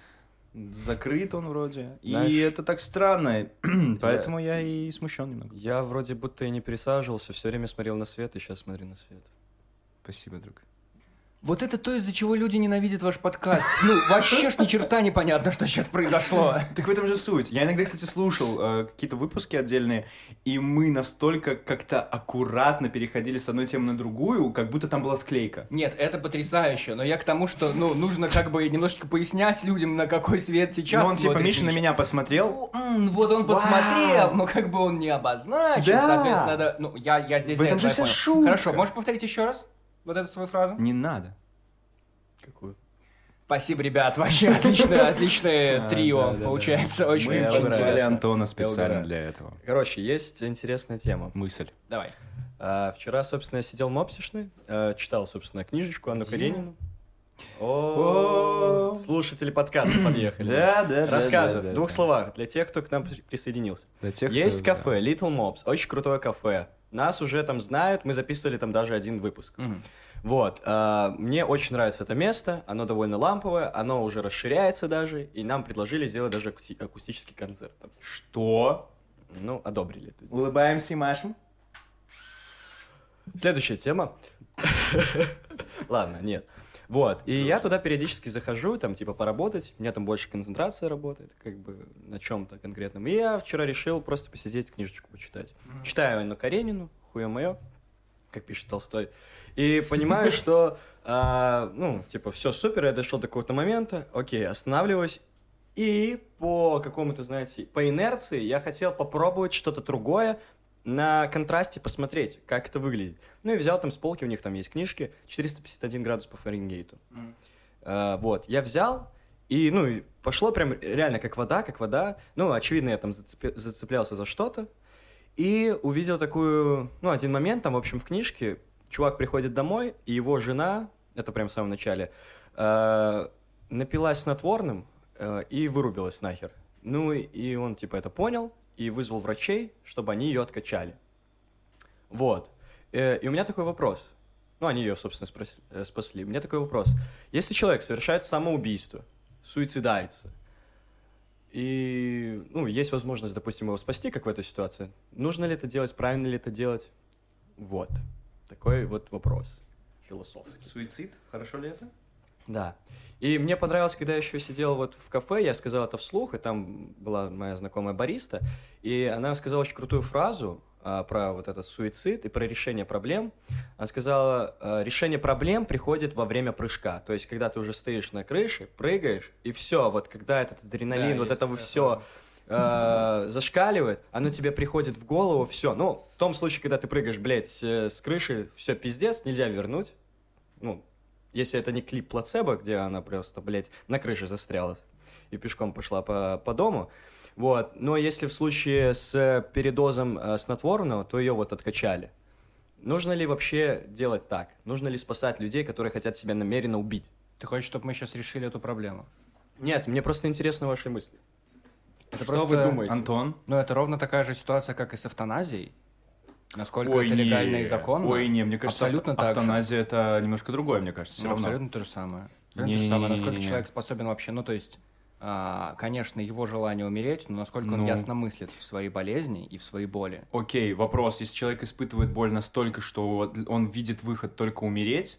S1: Закрыт он вроде.
S2: Знаешь,
S1: и это так странно, поэтому я и смущен немного.
S2: Я вроде будто и не пересаживался, все время смотрел на свет, и сейчас смотрю на свет.
S1: Спасибо, друг.
S4: Вот это то, из-за чего люди ненавидят ваш подкаст. Ну, вообще ж ни черта непонятно, что сейчас произошло.
S1: Так в этом же суть. Я иногда, кстати, слушал э, какие-то выпуски отдельные, и мы настолько как-то аккуратно переходили с одной темы на другую, как будто там была склейка.
S4: Нет, это потрясающе, но я к тому, что, ну, нужно как бы немножечко пояснять людям, на какой свет сейчас
S1: Но он типа Миша на меня посмотрел.
S4: Ну, м, вот он посмотрел, но как бы он не обозначил,
S1: Да.
S4: соответственно, да. Ну, я, я здесь
S1: В этом
S4: до этого
S1: же вся
S4: понял.
S1: шутка.
S4: Хорошо, можешь повторить еще раз вот эту свою фразу?
S1: Не надо.
S2: Какую?
S4: Спасибо, ребят, вообще отличное, отличное
S2: А,
S4: трио, получается, очень
S2: Мы
S4: очень
S2: обожаем.
S1: Позвали
S4: интересно.
S1: Антона специально для этого.
S2: Короче, есть интересная тема.
S1: Мысль.
S4: Давай.
S2: А, вчера, собственно, я сидел мопсишный, э, читал, собственно, книжечку Анну? Каренину. О, слушатели подкаста подъехали.
S1: Да, да, да.
S2: Рассказываю, в двух словах, для тех, кто к нам при- присоединился. Есть кафе Little Mobs, очень крутое кафе. Нас уже там знают, мы записывали там даже один выпуск.
S4: Мгм.
S2: Вот, а, мне очень нравится это место, оно довольно ламповое, оно уже расширяется даже, и нам предложили сделать даже акусти- акустический концерт. там.
S1: Что?
S2: Ну, одобрили.
S1: Улыбаемся и машем?
S2: Следующая тема. Ладно, нет. Вот, и я туда периодически захожу, там, типа, поработать, у меня там больше концентрация работает, как бы, на чем-то конкретном. И я вчера решил просто посидеть, книжечку почитать. Читаю Анну Каренину, хуя мое, как пишет Толстой, и понимаю, что, а, ну, типа, все супер, я дошел до какого-то момента, окей, останавливаюсь, и по какому-то, знаете, по инерции я хотел попробовать что-то другое, на контрасте посмотреть, как это выглядит. Ну и взял там с полки, у них там есть книжки, 451 градус по Фаренгейту. А, вот, я взял, и, ну, и пошло прям реально как вода, как вода. Ну, очевидно, я там зацепи- зацеплялся за что-то. И увидел такую, ну, один момент, там, в общем, в книжке, чувак приходит домой, и его жена, это прям в самом начале, э, напилась снотворным э, и вырубилась нахер. Ну, и он, типа, это понял, и вызвал врачей, чтобы они ее откачали. Вот. Э, и у меня такой вопрос. Ну, они ее, собственно, э, спасли. У меня такой вопрос. Если человек совершает самоубийство, суицидается, и, ну, есть возможность, допустим, его спасти, как в этой ситуации, нужно ли это делать, правильно ли это делать? Вот. Такой вот вопрос философский.
S1: Суицид? Хорошо ли это?
S2: Да. И мне понравилось, когда я еще сидел вот в кафе, я сказал это вслух, и там была моя знакомая бариста, и она сказала очень крутую фразу а, про вот этот суицид и про решение проблем. Она сказала, а, решение проблем приходит во время прыжка. То есть, когда ты уже стоишь на крыше, прыгаешь, и все, вот когда этот адреналин,
S4: Да,
S2: вот это все зашкаливает, оно тебе приходит в голову, все. Ну, в том случае, когда ты прыгаешь, блядь, э, с крыши, все пиздец, нельзя вернуть. Ну, если это не клип плацебо, где она просто, блядь, на крыше застряла и пешком пошла по, по дому. Вот. Но если в случае с передозом э, снотворного, то ее вот откачали. Нужно ли вообще делать так? Нужно ли спасать людей, которые хотят себя намеренно убить?
S4: Ты хочешь, чтобы мы сейчас решили эту проблему?
S2: Нет, мне просто интересны ваши мысли.
S4: Это
S2: Что
S4: просто-
S2: вы думаете?
S1: Антон?
S4: Ну, это ровно такая же ситуация, как и с эвтаназией. Насколько
S1: Ой,
S4: это
S1: не.
S4: легально и законно.
S1: Ой, не, мне кажется,
S4: абсолютно
S1: авто-
S4: так же.
S1: автоназия это немножко другое, мне кажется, все
S4: Ну,
S1: равно.
S4: абсолютно то же самое. Абсолютно то же самое. Насколько
S1: Не-не-не-не-не.
S4: человек способен вообще, ну, то есть, а, конечно, его желание умереть, но насколько он
S1: Ну.
S4: ясно мыслит в своей болезни и в своей боли.
S1: Окей, вопрос. Если человек испытывает боль настолько, что он видит выход только умереть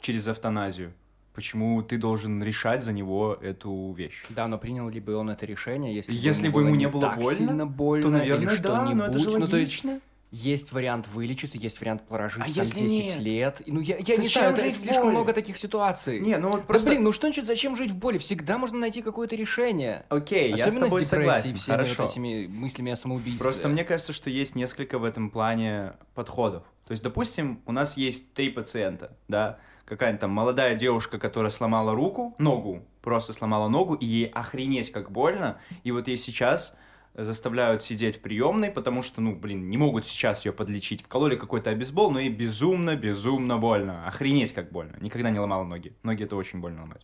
S1: через автоназию, почему ты должен решать за него эту вещь?
S4: Да, но принял ли бы он это решение, если,
S1: Если бы ему не было
S4: так
S1: больно,
S4: сильно больно
S1: то, наверное,
S4: или
S1: да, но это же
S4: что-нибудь. ну, то есть,
S1: логично.
S4: Есть вариант вылечиться, есть вариант прожить
S1: А
S4: там
S1: если
S4: 10
S1: нет?
S4: лет. Ну, я, я не знаю, это слишком
S1: боли?
S4: много таких ситуаций.
S1: Не, ну вот
S4: Да
S1: просто...
S4: блин, ну что значит, зачем жить в боли? Всегда можно найти какое-то решение.
S1: Окей, я с
S4: Особенно
S1: тобой
S4: с
S1: согласен,
S4: всеми
S1: хорошо.
S4: вот этими мыслями о самоубийстве.
S1: Просто мне кажется, что есть несколько в этом плане подходов. То есть, допустим, у нас есть три пациента, да, какая-нибудь там молодая девушка, которая сломала руку, ногу, просто сломала ногу, и ей охренеть как больно, и вот ей сейчас заставляют сидеть в приемной, потому что, ну, блин, не могут сейчас ее подлечить. Вкололи какой-то обезбол, но ей безумно, безумно больно. Охренеть как больно. Никогда не ломала ноги. Ноги это очень больно ломать.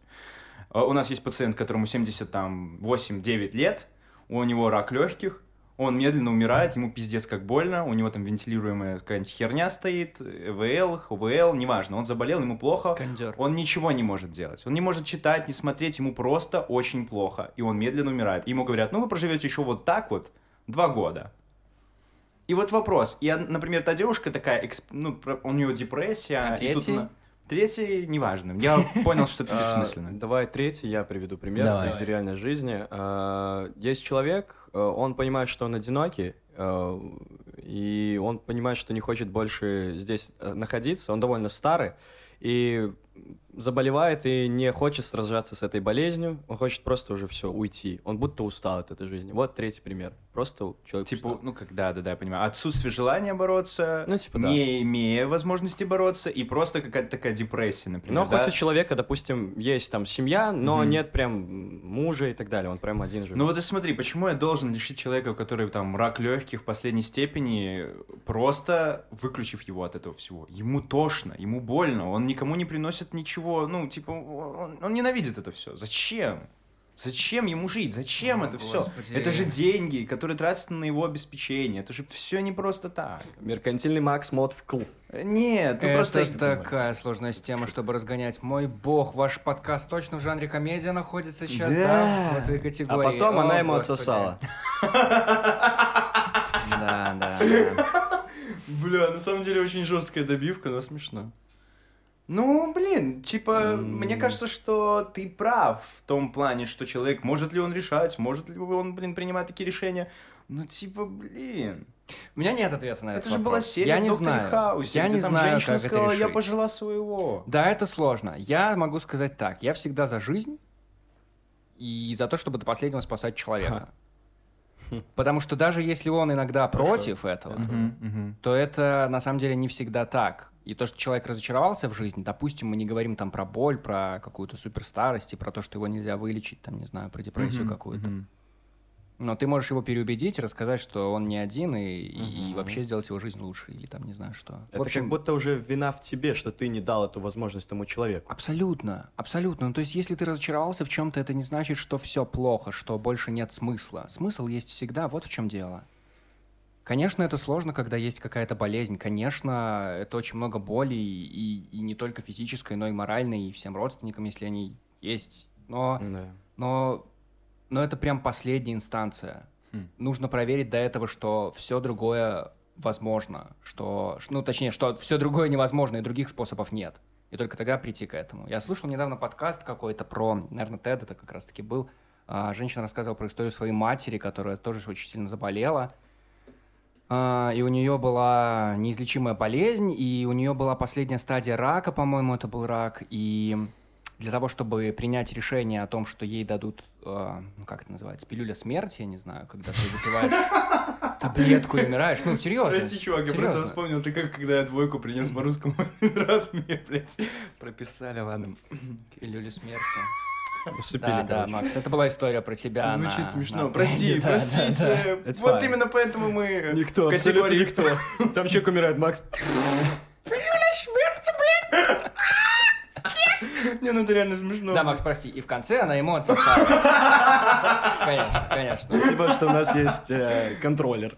S1: А У нас есть пациент, которому 78-9 лет, у него рак легких, он медленно умирает, ему пиздец как больно, у него там вентилируемая какая-нибудь херня стоит, ЭВЛ, ХВЛ, неважно, он заболел, ему плохо,
S4: Кондер.
S1: он ничего не может делать. Он не может читать, не смотреть, ему просто очень плохо. И он медленно умирает. Ему говорят, ну вы проживете еще вот так вот два года. И вот вопрос. И, например, та девушка такая, эксп- ну, у нее депрессия.
S4: А
S1: и тут
S4: третий?
S1: неважно. Я понял, что это
S2: А,
S1: бессмысленно.
S2: Давай третий, я приведу пример из реальной жизни. А, Есть человек, э, он понимает, что он одинокий, э, и он понимает, что не хочет больше здесь э, находиться. Он довольно старый, и заболевает и не хочет сражаться с этой болезнью, он хочет просто уже все уйти. Он будто устал от этой жизни. Вот третий пример. Просто человек
S1: Типа,
S2: устал.
S1: ну как, да, да, да, я понимаю. Отсутствие желания бороться,
S2: Ну, типа, да.
S1: не имея возможности бороться, и просто какая-то такая депрессия, например.
S2: Но
S1: да?
S2: хоть у человека, допустим, есть там семья, но
S1: Мгм.
S2: нет прям мужа и так далее. Он прям один живет.
S1: Ну вот и смотри, почему я должен лишить человека, у которого там рак легких последней степени, просто выключив его от этого всего? Ему тошно, ему больно, он никому не приносит ничего, ну, типа, он, он ненавидит это все. Зачем? Зачем ему жить? Зачем
S4: О,
S1: это все?
S4: Господи.
S1: Это же деньги, которые тратятся на его обеспечение. Это же все не просто так.
S2: Меркантильный Макс мод вкл.
S1: Э, Нет, ну
S4: Это
S1: просто...
S4: такая сложная тема, чтобы разгонять. Мой бог, ваш подкаст точно в жанре комедия находится сейчас, да?
S1: Да.
S4: В этой
S2: А
S4: категории.
S2: потом
S4: О,
S2: она ему
S4: Господи.
S2: отсосала.
S4: Да, да, да.
S1: Бля, на самом деле очень жесткая добивка, но смешно. Ну, блин, типа,
S2: М.
S1: мне кажется, что ты прав в том плане, что человек, может ли он решать, может ли он, блин, принимать такие решения. Ну, типа, блин.
S4: У меня нет ответа на этот
S1: Это же была
S4: вопрос.
S1: серия
S4: Я не знаю.
S1: Хаусе,
S4: Я не
S1: там
S4: знаю,
S1: женщина
S4: как это
S1: сказала, я
S4: решить.
S1: пожила своего.
S4: Да, это сложно. Я могу сказать так. Я всегда за жизнь и за то, чтобы до последнего спасать человека. Потому что даже если он иногда
S2: Хорошо.
S4: против этого,
S1: Мгм, мгм.
S4: то это на самом деле не всегда так. И то, что человек разочаровался в жизни, допустим, мы не говорим там про боль, про какую-то суперстарость, и про то, что его нельзя вылечить, там, не знаю, про депрессию какую-то. Но ты можешь его переубедить, рассказать, что он не один, и, и- и вообще сделать его жизнь лучше, или там не знаю что.
S2: Это
S4: в общем,
S2: как будто уже вина в тебе, что ты не дал эту возможность тому человеку.
S4: Абсолютно, абсолютно. Ну, то есть, если ты разочаровался в чем-то, это не значит, что все плохо, что больше нет смысла. Смысл есть всегда, вот в чем дело. Конечно, это сложно, когда есть какая-то болезнь. Конечно, это очень много боли, и, и не только физической, но и моральной, и всем родственникам, если они есть. Но,
S2: Да.
S4: но, но это прям последняя инстанция.
S1: Хм.
S4: Нужно проверить до этого, что все другое возможно, что, ну, точнее, что все другое невозможно, и других способов нет. И только тогда прийти к этому. Я слушал недавно подкаст какой-то про, наверное, Тед это как раз-таки был. А, Женщина рассказывала про историю своей матери, которая тоже очень сильно заболела. А, И у нее была неизлечимая болезнь, и у нее была последняя стадия рака, по-моему, это был рак. И для того, чтобы принять решение о том, что ей дадут, э, ну как это называется, пилюля смерти, я не знаю, когда ты выпиваешь таблетку и умираешь. Ну, серьезно.
S1: Прости, чувак, я просто вспомнил, ты как, когда я двойку принес по русскому один раз, мне, блядь, прописали, ладно.
S4: Пилюля смерти.
S2: Усыпили,
S4: Да, да,
S2: короче.
S4: Макс, это была история про тебя.
S1: Звучит
S4: на-
S1: смешно.
S4: на
S1: Прости.
S4: Да, да,
S1: простите.
S4: да.
S2: It's
S1: Вот
S2: fine.
S1: именно поэтому мы
S2: Никто,
S1: в категории
S2: никто. Там человек умирает, Макс.
S1: Не, ну это реально смешно.
S4: Да, Макс, прости. И в конце она ему отсосала. Конечно, конечно.
S2: Спасибо, что у нас есть э, контроллер.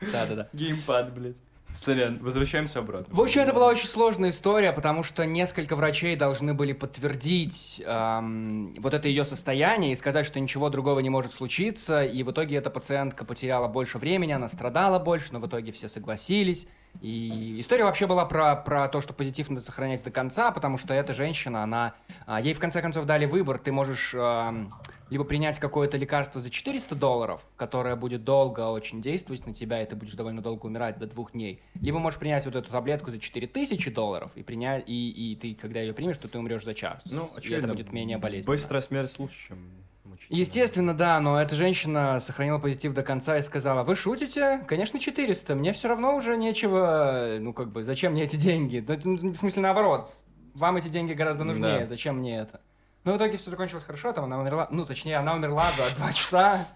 S4: Да-да-да.
S1: Геймпад, блядь. Сорян, возвращаемся обратно.
S4: В общем, это была очень сложная история, потому что несколько врачей должны были подтвердить эм, вот это ее состояние и сказать, что ничего другого не может случиться. И в итоге эта пациентка потеряла больше времени, она страдала больше, но в итоге все согласились. И история вообще была про, про то, что позитив надо сохранять до конца, потому что эта женщина, она... а, ей в конце концов дали выбор, ты можешь эм, либо принять какое-то лекарство за 400 долларов, которое будет долго очень действовать на тебя, и ты будешь довольно долго умирать, до двух дней, либо можешь принять вот эту таблетку за 4000 долларов, и, принять, и, и ты, когда ее примешь, то ты умрешь за час.
S2: Ну,
S4: и это
S2: очевидно,
S4: будет менее болезненно.
S2: Быстрая смерть лучше, чем мучительная.
S4: Естественно, да, но эта женщина сохранила позитив до конца и сказала, вы шутите? Конечно, 400, мне все равно уже нечего, ну, как бы, зачем мне эти деньги? Ну, ну, в смысле, наоборот, вам эти деньги гораздо нужнее,
S2: Да.
S4: зачем мне это? Ну, в итоге все закончилось хорошо, там она умерла, ну, точнее, она умерла за два часа,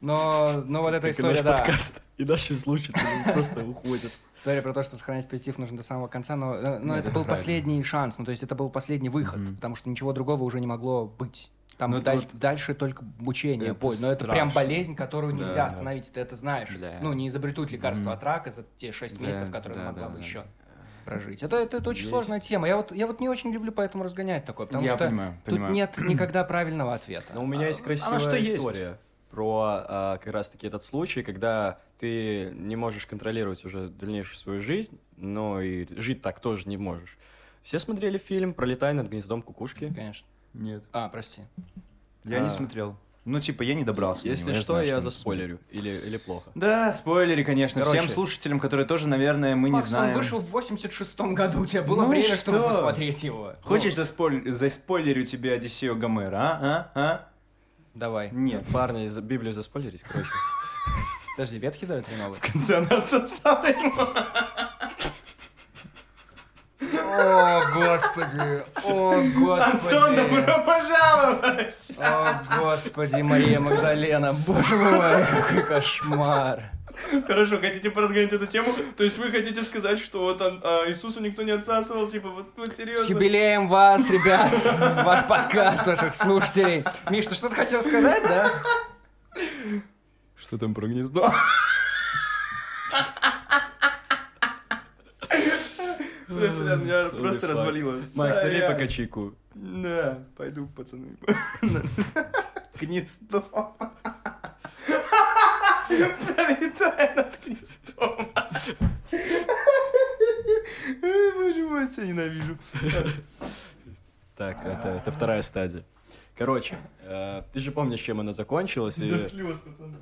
S4: но, но вот эта
S2: Как
S4: история,
S2: наш
S4: да.
S2: подкаст. И наши слушатели просто уходят.
S4: История про то, что сохранять позитив нужно до самого конца, но, но- но это, был
S2: правильно.
S4: последний шанс, ну, то есть это был последний выход,
S1: Мгм.
S4: потому что ничего другого уже не могло быть. Там
S1: Ну,
S4: даль-
S1: вот-
S4: дальше только мучение,
S1: Это
S4: боль. Но это прям
S1: страшно.
S4: болезнь, которую нельзя
S1: да.
S4: остановить, ты это знаешь.
S1: Да.
S4: Ну, не изобретут лекарства
S1: Мгм.
S4: от рака за те 6
S1: Да,
S4: месяцев, которые
S1: да,
S4: могла
S1: да,
S4: бы
S1: да.
S4: еще прожить. Это, это, это очень
S2: Есть.
S4: сложная тема. Я вот, я вот не очень люблю поэтому разгонять такое, потому
S1: Я
S4: что
S1: понимаю,
S4: тут
S1: понимаю.
S4: нет никогда правильного ответа.
S2: Но у меня есть
S1: А
S2: красивая
S1: на что есть?
S2: история про а, как раз-таки этот случай, когда ты не можешь контролировать уже дальнейшую свою жизнь, но и жить так тоже не можешь. Все смотрели фильм «Пролетай над гнездом кукушки»?
S4: Конечно.
S1: Нет.
S4: А, прости.
S1: Я не
S2: А.
S1: смотрел. Ну, типа, я не добрался. до
S2: Если
S1: него,
S2: что,
S1: знаю,
S2: я
S1: он
S2: заспойлерю. Или, или плохо.
S1: Да, спойлери, конечно.
S2: Короче.
S1: Всем слушателям, которые тоже, наверное, мы не
S4: Макс, он
S1: знаем.
S4: вышел в 86-м году, у тебя было
S1: Ну
S4: время, чтобы
S1: что?
S4: посмотреть его.
S1: Хочешь заспойль... заспойлерю тебе Одиссею Гомера, а? А? А?
S4: Давай.
S1: Нет.
S2: Парни, за- Библию заспойлерить, короче.
S4: Подожди, Ветхий Завет или Новый?
S1: В конце она отсосала ему.
S4: О, господи! О,
S1: Антон, добро пожаловать!
S4: О, господи, Мария Магдалена, боже мой, какой кошмар.
S1: Хорошо, хотите поразгонять эту тему? То есть вы хотите сказать, что вот он, а, Иисусу никто не отсасывал, типа, вот, вот
S4: С
S1: серьезно?
S4: юбилеем вас, ребят, ваш подкаст, ваших слушателей. Миш, ты что-то хотел сказать, да?
S1: Что там про гнездо? Просто, ладно, я просто развалилась.
S2: Макс, налей
S1: Сорян.
S2: пока чайку.
S1: Да, пойду, пацаны. Гнездо. Пролетая над гнездом. Боже мой, я ненавижу.
S2: Так, это, это вторая стадия. Короче, э, ты же помнишь, чем она закончилась? и-
S1: До слез, пацаны.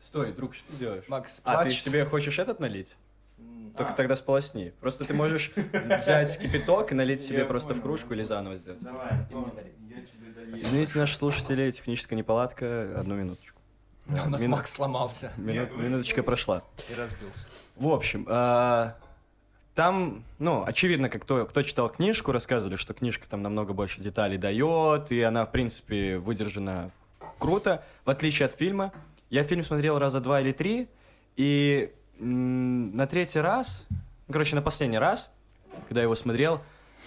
S2: Стой, друг, что ты делаешь?
S4: Макс,
S2: А, ты себе хочешь этот налить? Только тогда сполосни. Просто ты можешь взять кипяток и налить себе просто в кружку или заново сделать.
S1: Давай, Антон, я тебе даю.
S2: Извините, наши слушатели, техническая неполадка. Одну минуточку.
S4: Да, у нас
S2: Мину-
S4: Макс сломался
S2: Мину- Минуточка прошла.
S4: и разбился.
S2: В общем, а, там, ну, очевидно, как кто, кто читал книжку, рассказывали, что книжка там намного больше деталей дает, и она, в принципе, выдержана круто, в отличие от фильма. Я фильм смотрел раза два или три, и на третий раз, короче, на последний раз, когда я его смотрел,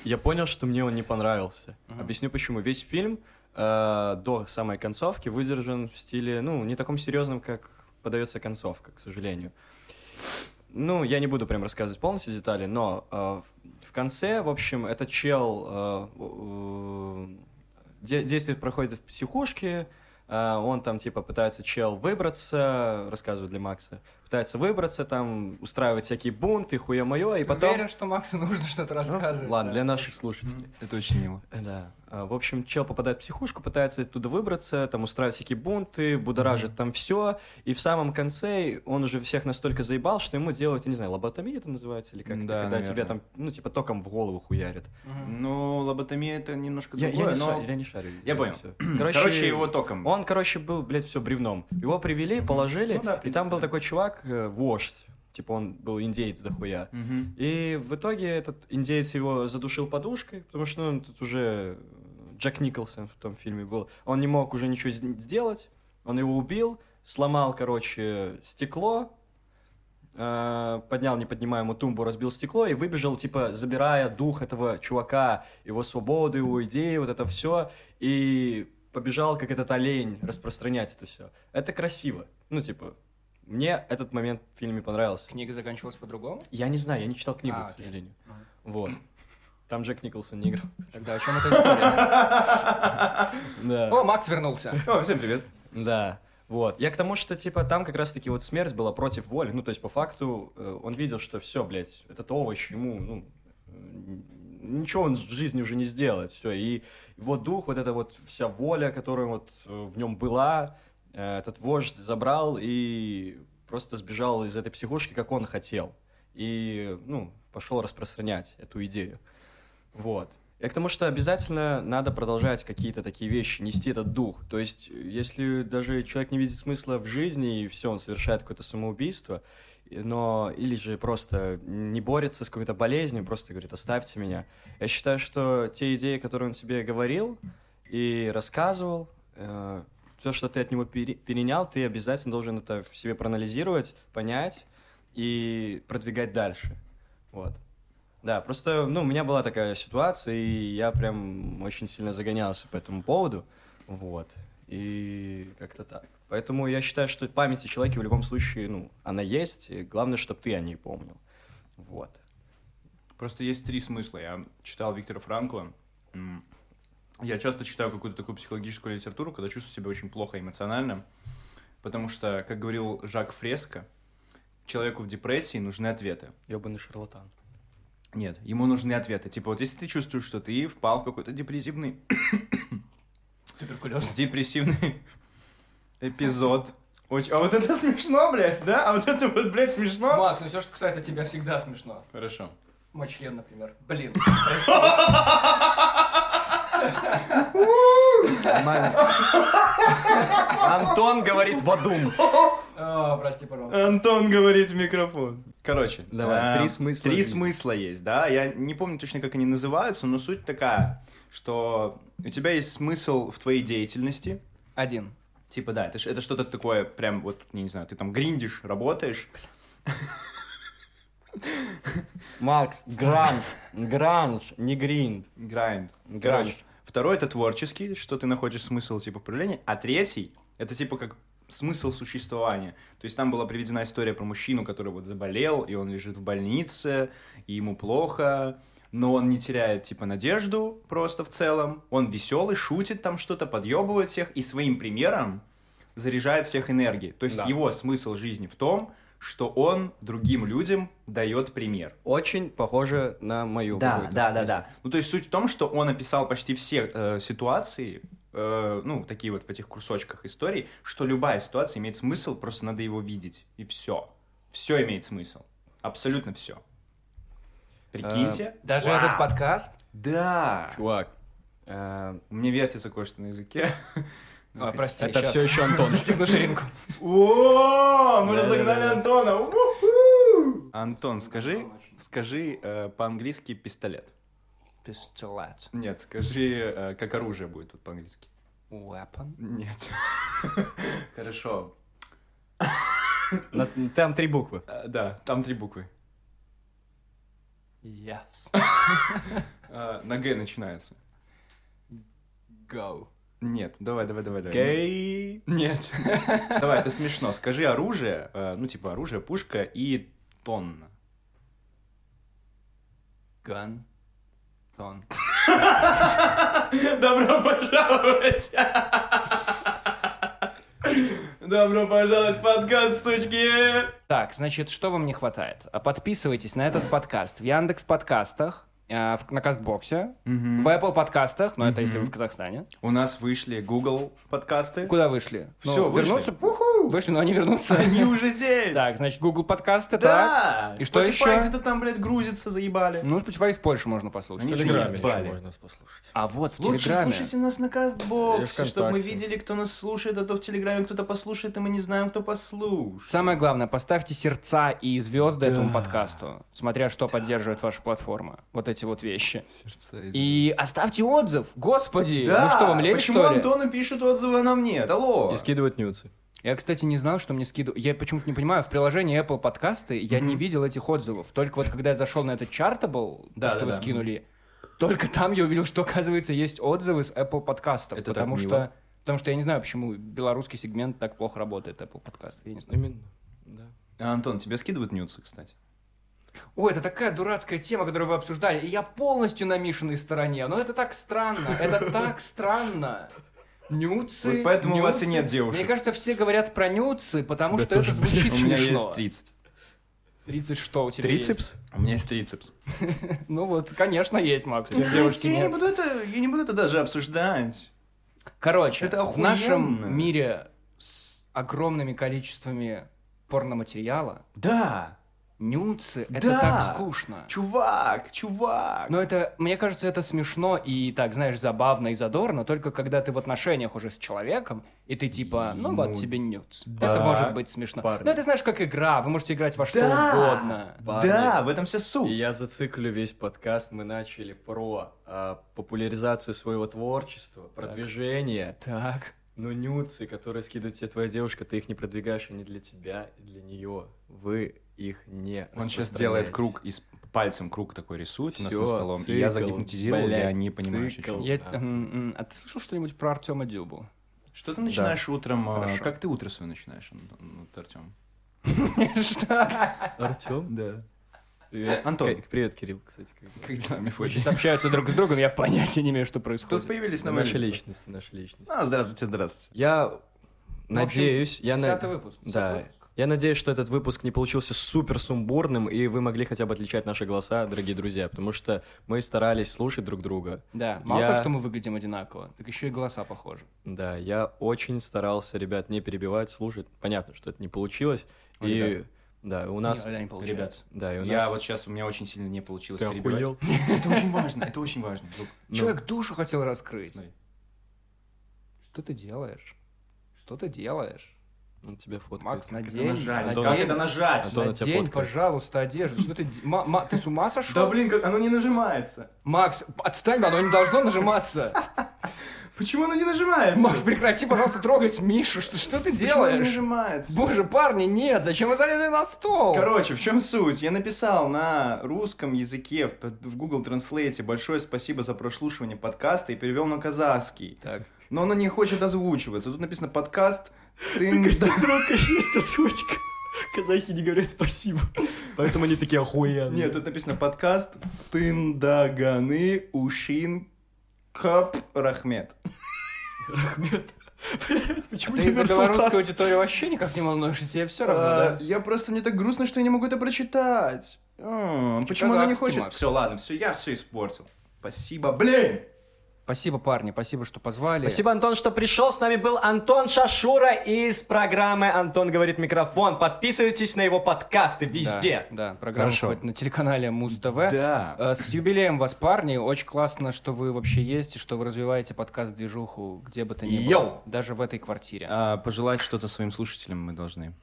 S2: я понял, что мне он не понравился. Объясню почему. Весь фильм э, до самой концовки выдержан в стиле, ну, не таком серьезном, как подается концовка, к сожалению. Ну, я не буду прям рассказывать полностью детали, но э, в- в конце, в общем, этот чел э, э, де- действие проходит в психушке, э, он там типа пытается чел выбраться, рассказываю для Макса, пытается выбраться, там устраивать всякие бунты, хуе мое, и потом...
S4: уверен, что Максу нужно что-то
S2: Ну,
S4: рассказывать?
S2: ладно,
S4: да?
S2: для наших слушателей.
S3: Это очень мило.
S2: Да. А, В общем, чел попадает в психушку, пытается оттуда выбраться, там устраивает всякие бунты, будоражит там все, и в самом конце он уже всех настолько заебал, что ему делают, я не знаю, лоботомия это называется, или как
S1: Да,
S2: когда
S1: наверное.
S2: там, ну, типа, током в голову хуярят.
S4: Мгм.
S1: Ну, лоботомия это немножко
S2: Я, я
S1: другое,
S2: не,
S1: но...
S2: ша- я не шарю.
S1: Я понял.
S2: всё.
S1: Короче, его током.
S2: Он, короче, был, блядь, все бревном. Его привели, положили,
S1: Ну да,
S2: и там был такой чувак, э, вождь, типа он был индеец дохуя.
S1: Мгм.
S2: И в итоге этот индеец его задушил подушкой, потому что ну, тут уже Джек Николсон в том фильме был. Он не мог уже ничего сделать. Он его убил, сломал, короче, стекло, э, поднял неподнимаемую тумбу, разбил стекло и выбежал, типа, забирая дух этого чувака, его свободу, его идеи, вот это все, и побежал, как этот олень, распространять это все. Это красиво. Ну, типа, мне этот момент в фильме понравился.
S4: Книга заканчивалась по-другому?
S2: Я не знаю, я не читал книгу,
S4: А,
S2: к сожалению.
S4: Мгм.
S2: Вот. Там Джек Николсон не играл.
S4: Тогда о чем эта история?
S2: Да.
S4: О, Макс вернулся.
S1: О, всем привет.
S2: Да. Вот. Я к тому, что, типа, там как раз-таки вот смерть была против воли. Ну, то есть, по факту, э, он видел, что все, блядь, этот овощ ему, ну, ничего он в жизни уже не сделает. Все. И его дух, вот эта вот вся воля, которая вот э, в нем была, этот вождь забрал и просто сбежал из этой психушки, как он хотел. И, ну, пошел распространять эту идею. Вот. Я к тому, что обязательно надо продолжать какие-то такие вещи, нести этот дух. То есть, если даже человек не видит смысла в жизни, и все, он совершает какое-то самоубийство, но или же просто не борется с какой-то болезнью, просто говорит, оставьте меня. Я считаю, что те идеи, которые он себе говорил и рассказывал, все, что ты от него пере- перенял, ты обязательно должен это в себе проанализировать, понять и продвигать дальше. Вот. Да, просто, ну, у меня была такая ситуация, и я прям очень сильно загонялся по этому поводу, вот, и как-то так. Поэтому я считаю, что память о человеке в любом случае, ну, она есть, и главное, чтобы ты о ней помнил, вот.
S1: Просто есть три смысла. Я читал Виктора Франкла. Я часто читаю какую-то такую психологическую литературу, когда чувствую себя очень плохо эмоционально. Потому что, как говорил Жак Фреско, человеку в депрессии нужны ответы.
S2: Ёбаный шарлатан.
S1: Нет, ему нужны ответы. Типа вот если ты чувствуешь, что ты впал в какой-то депрессивный...
S4: Туберкулез.
S1: депрессивный... эпизод. Очень... А вот это смешно, блядь, да? А вот это вот, блядь, смешно?
S4: Макс, ну все, что касается тебя, всегда смешно.
S1: Хорошо.
S4: Мой член, например. Блин,
S2: Антон говорит Вадум.
S4: Прости, пожалуйста.
S1: Антон говорит в микрофон. Короче,
S2: Давай,
S1: а,
S2: три смысла
S1: Три смысла есть, да? Я не помню точно, как они называются, но суть такая, что у тебя есть смысл в твоей деятельности.
S4: Один.
S1: Типа, да, это, это что-то такое, прям вот, я не знаю, ты там гриндишь, работаешь.
S2: Макс, гранж, гранж, не гринд.
S1: Грайнд.
S2: Гранж.
S1: Второй это творческий, что ты находишь смысл типа в проявлении, а третий это типа как смысл существования. То есть там была приведена история про мужчину, который вот заболел, и он лежит в больнице, и ему плохо, но он не теряет типа надежду просто в целом. Он веселый, шутит там что-то, подъебывает всех и своим примером заряжает всех энергией. То есть
S2: Да.
S1: его смысл жизни в том, что он другим людям дает пример.
S2: Очень похоже на мою
S1: Да, да, да, да. Ну, то есть суть в том, что он описал почти все э, ситуации, э, ну, такие вот в этих кусочках историй, что любая ситуация имеет смысл, просто надо его видеть. И все. Все имеет смысл. Абсолютно все. Прикиньте.
S4: Даже
S1: Вау.
S4: этот подкаст?
S1: Да.
S2: Чувак, э,
S1: меня вертится кое-что на языке.
S4: Ой, прости,
S2: это все еще Антон.
S4: Застегну ширинку.
S1: О, мы разогнали Антона. Уху! Антон, скажи, скажи э, по-английски пистолет.
S4: Пистолет.
S1: Нет, скажи, э, как оружие будет тут по-английски.
S4: Weapon.
S1: Нет. Хорошо.
S2: Там три буквы.
S1: Э, Да, там три буквы.
S4: Yes.
S1: На Г начинается.
S4: Go.
S1: Нет, давай, давай, давай, давай.
S2: Гей.
S1: Нет. Давай, это смешно. Скажи оружие, э, ну типа оружие, пушка и тонна.
S4: Gun. Тон.
S1: Добро пожаловать! Добро пожаловать в подкаст, сучки!
S4: Так, значит, что вам не хватает? Подписывайтесь на этот подкаст в Яндекс подкастах, на Кастбоксе, в Apple подкастах, но это если вы в Казахстане.
S1: У нас вышли Google подкасты.
S4: Куда вышли?
S1: Всё,
S4: Ну,
S1: вышли.
S4: вернуться? Вышли, но они вернутся.
S1: Они уже здесь!
S4: Так, значит, Google подкасты, так.
S1: Да!
S4: И что
S1: Spotify
S4: еще?
S1: где-то там, блядь, грузится, заебали.
S4: Ну, Spotify из Польши можно послушать.
S1: Они
S2: В Телеграме можно послушать.
S4: А вот в
S1: Лучше
S4: Телеграме.
S1: слушайте нас на Кастбоксе, чтобы мы видели, кто нас слушает, а то в Телеграме кто-то послушает, и мы не знаем, кто послушает.
S4: Самое главное, поставьте сердца и звезды этому подкасту, смотря что поддерживает ваша платформа. Вот эти вот вещи.
S1: Сердца
S4: И оставьте отзыв, господи!
S1: Да,
S4: ну что, вам лень,
S1: почему
S4: что ли?
S1: Антону пишут отзывы, а нам нет? Алло!
S2: И скидывать нюцы.
S4: Я, кстати, не знал, что мне скидывают. Я почему-то не понимаю, в приложении Apple подкасты я не видел этих отзывов. Только вот когда я зашел на этот Chartable,
S1: Да,
S4: то, что
S1: да,
S4: вы
S1: да.
S4: скинули, только там я увидел, что, оказывается, есть отзывы с Apple подкастов.
S1: Это так
S4: потому
S1: мило.
S4: что Потому что я не знаю, почему белорусский сегмент так плохо работает, Apple подкаст. Я не знаю.
S2: Именно. Да.
S1: А, Антон, тебе скидывают нюцы, кстати?
S4: Ой, это такая дурацкая тема, которую вы обсуждали, и я полностью на Мишиной стороне. Но это так странно, это так странно. Нюцы,
S1: Вот поэтому у вас и
S4: нюцы.
S1: нет девушек.
S4: Мне кажется, все говорят про нюцы, потому
S2: Тебя
S4: что это звучит
S1: У меня
S4: смешно.
S1: есть трицепс.
S4: 30 что у тебя
S2: Трицепс?
S1: У меня есть трицепс.
S4: есть? Ну вот, конечно, есть, Макс.
S1: Ну,
S4: девушки
S1: я не буду это, я не буду это даже обсуждать.
S4: Короче,
S1: Это
S4: в нашем мире с огромными количествами порноматериала
S1: Да,
S4: нюцы — это
S1: Да.
S4: так скучно.
S1: чувак, чувак.
S4: Но это, мне кажется, это смешно и так, знаешь, забавно и задорно, только когда ты в отношениях уже с человеком, и ты типа, ну,
S1: Ну,
S4: вот тебе нюц.
S1: да,
S4: это может быть смешно.
S2: парни.
S4: Но это знаешь, как игра, вы можете играть во что
S1: Да.
S4: угодно.
S2: Парни.
S1: Да, в этом вся суть.
S2: И я зациклю весь подкаст. Мы начали про а, популяризацию своего творчества, продвижение.
S4: Так.
S2: Но нюцы, которые скидывает тебе твоя девушка, ты их не продвигаешь, они для тебя и для нее. Вы их не
S1: Он сейчас делает круг и с пальцем круг такой рисует у нас
S2: Всё,
S1: над столом. и я
S2: цикл,
S1: загипнотизировал,
S2: блядь,
S1: я не понимаю,
S2: цикл.
S1: чем.
S4: Я-
S2: Да.
S4: а ты слышал что-нибудь про Артема Дюбу?
S1: Что ты начинаешь утром? а,
S4: Хорошо.
S1: Как ты утро свое начинаешь, Артем?
S4: Что?
S2: Артем?
S1: Да.
S2: Привет.
S1: Антон.
S2: К- Привет, Кирилл, кстати. как дела?
S1: Как дела, Мефодий?
S4: Сейчас общаются друг с другом, я понятия не имею, что
S1: Тут
S4: происходит.
S1: появились
S2: Наши
S1: новые
S2: личности, наши личности.
S1: А, здравствуйте, здравствуйте.
S2: Я
S4: Ну,
S2: надеюсь, я... на-
S4: выпуск.
S2: Да.
S4: выпуск.
S2: Я надеюсь, что этот выпуск не получился супер сумбурным, и вы могли хотя бы отличать наши голоса, дорогие друзья, потому что мы старались слушать друг друга.
S4: Да, мало
S2: Я-
S4: того, что мы выглядим одинаково, так еще и голоса похожи.
S2: Да, я очень старался, ребят, не перебивать, слушать. Понятно, что это не получилось.
S1: Ой,
S2: и
S1: ребят.
S2: да, у нас...
S4: Никогда не получается.
S1: Ребят,
S2: Да, и у
S1: я
S2: нас...
S1: вот сейчас, у меня очень сильно не получилось
S2: Ты
S1: перебивать.
S2: охуел?
S1: Это очень важно, это очень важно.
S2: Ну,
S4: Человек душу хотел раскрыть. Что ты делаешь? Что ты делаешь?
S2: Он тебя фоткает.
S4: Макс,
S1: Как это
S4: надень.
S1: нажать? Как это нажать?
S2: Тебя
S4: Надень,
S2: фоткает.
S4: пожалуйста, одежду. Что ты... Ма- ма- ты с ума сошел?
S1: Да блин, как оно не нажимается.
S4: Макс, отстань, оно не должно нажиматься.
S1: Почему оно не нажимается?
S4: Макс, прекрати, пожалуйста, трогать Мишу. Что, что ты
S1: Почему оно не
S4: делаешь?
S1: нажимается?
S4: Боже, парни, нет, зачем вы залезли на стол?
S1: Короче, в чем суть? Я написал на русском языке в, в Google Translate большое спасибо за прослушивание подкаста и перевел на казахский.
S4: Так,
S1: Но оно не хочет озвучиваться. Тут написано подкаст. Ты
S2: Дорога есть озвучка. Казахи не говорят спасибо. Поэтому они такие охуенные.
S1: Нет, тут написано подкаст Тындаганы Ушин Кап Рахмет.
S2: Рахмет. Блядь, почему
S4: ты
S2: не
S4: из-за
S2: Нурсултан?
S4: белорусской аудитории вообще никак не волнуешься, тебе все равно,
S1: А,
S4: да?
S1: Я просто, мне так грустно, что я не могу это прочитать. А, Почему она не хочет?
S4: Макс.
S1: Все, ладно, все, я все испортил. Спасибо, блин!
S4: Спасибо, парни, спасибо, что позвали.
S2: Спасибо, Антон, что пришел. С нами был Антон Шашура из программы «Антон говорит микрофон». Подписывайтесь на его подкасты
S4: Да,
S2: везде.
S4: Да, программа
S1: Хорошо.
S4: на телеканале Муз-ТВ.
S1: Да.
S4: Э, С юбилеем вас, парни. Очень классно, что вы вообще есть, и что вы развиваете подкаст-движуху, где бы то ни
S2: Йоу!
S4: было. Даже в этой квартире.
S1: А, пожелать что-то своим слушателям мы должны.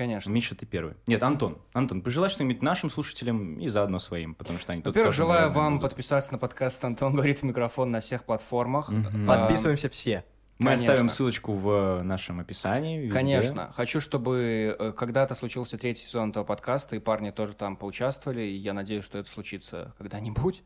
S4: Конечно.
S1: Миша, ты первый. Нет, Антон. Антон, пожелай что-нибудь нашим слушателям и заодно своим, потому что они тут
S4: Во-первых,
S1: тоже,
S4: желаю
S1: наверное,
S4: вам
S1: будут.
S4: подписаться на подкаст «Антон говорит в микрофон» на всех платформах. А,
S2: Подписываемся все.
S1: Мы
S4: конечно.
S1: оставим ссылочку в нашем описании. везде.
S4: Конечно. Хочу, чтобы э, когда-то случился третий сезон этого подкаста, и парни тоже там поучаствовали, и я надеюсь, что это случится когда-нибудь.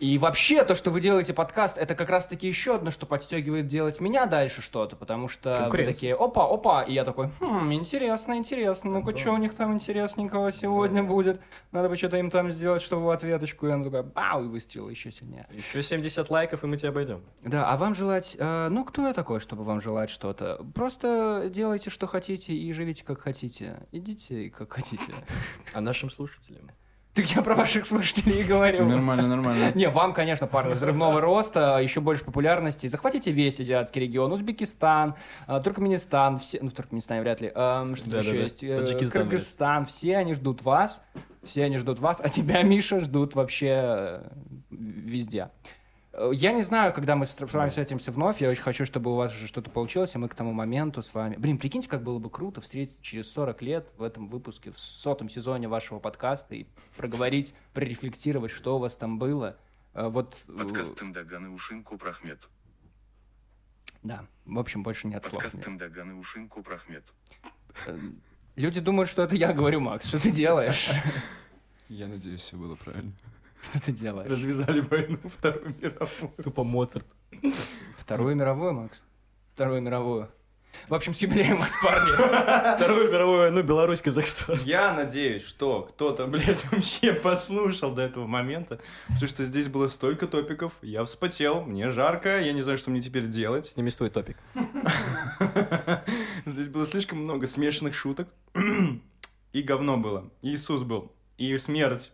S4: И вообще, то, что вы делаете подкаст, это как раз-таки еще одно, что подстегивает делать меня дальше что-то, потому что вы такие, опа, опа, и я такой, хм, интересно, интересно, ну-ка, что у них там интересненького сегодня будет? Надо бы что-то им там сделать, чтобы в ответочку, и она такая, бау, и выстрелила еще сильнее.
S2: Еще 70 лайков, и мы тебя обойдем.
S4: Да, а вам желать... э, ну, кто я такой, чтобы вам желать что-то? Просто делайте, что хотите, и живите, как хотите. Идите, как хотите.
S2: А нашим слушателям?
S4: Так я про ваших слушателей и говорю.
S1: Нормально, нормально.
S4: Не, вам, конечно, парни, взрывного роста, еще больше популярности. Захватите весь азиатский регион. Узбекистан, э, Туркменистан, все... Ну, в Туркменистане вряд ли. Эм, что там еще
S2: Да-да-да.
S4: есть? Э,
S2: Таджикистан,
S4: Кыргызстан. Все они ждут вас. Все они ждут вас. А тебя, Миша, ждут вообще э, везде. Э, Я не знаю, когда мы с вами встретимся вновь. Я очень хочу, чтобы у вас уже что-то получилось, и мы к тому моменту с вами... Блин, прикиньте, как было бы круто встретиться через 40 лет в этом выпуске, в сотом сезоне вашего подкаста и проговорить, прорефлектировать, что у вас там было. Э, Вот... э,
S5: Подкаст Тындаган и Ушинку Прахмет.
S4: Да, в общем, больше нет слов.
S5: Подкаст Тындаган и Ушинку Прахмет.
S4: Люди думают, что это я говорю, Макс. Что ты делаешь?
S1: Я надеюсь, все было правильно.
S4: Что ты делаешь?
S1: Развязали войну Вторую мировую.
S2: Тупо Моцарт.
S4: Вторую мировую, Макс? Вторую мировую. В общем, с юбилеем вас, парни.
S2: Вторую мировую войну Беларусь, Казахстан.
S1: Я надеюсь, что кто-то, блядь, вообще послушал до этого момента, потому что здесь было столько топиков, я вспотел, мне жарко, я не знаю, что мне теперь делать.
S2: Сними свой топик.
S1: Здесь было слишком много смешанных шуток, и говно было, и Иисус был, и смерть.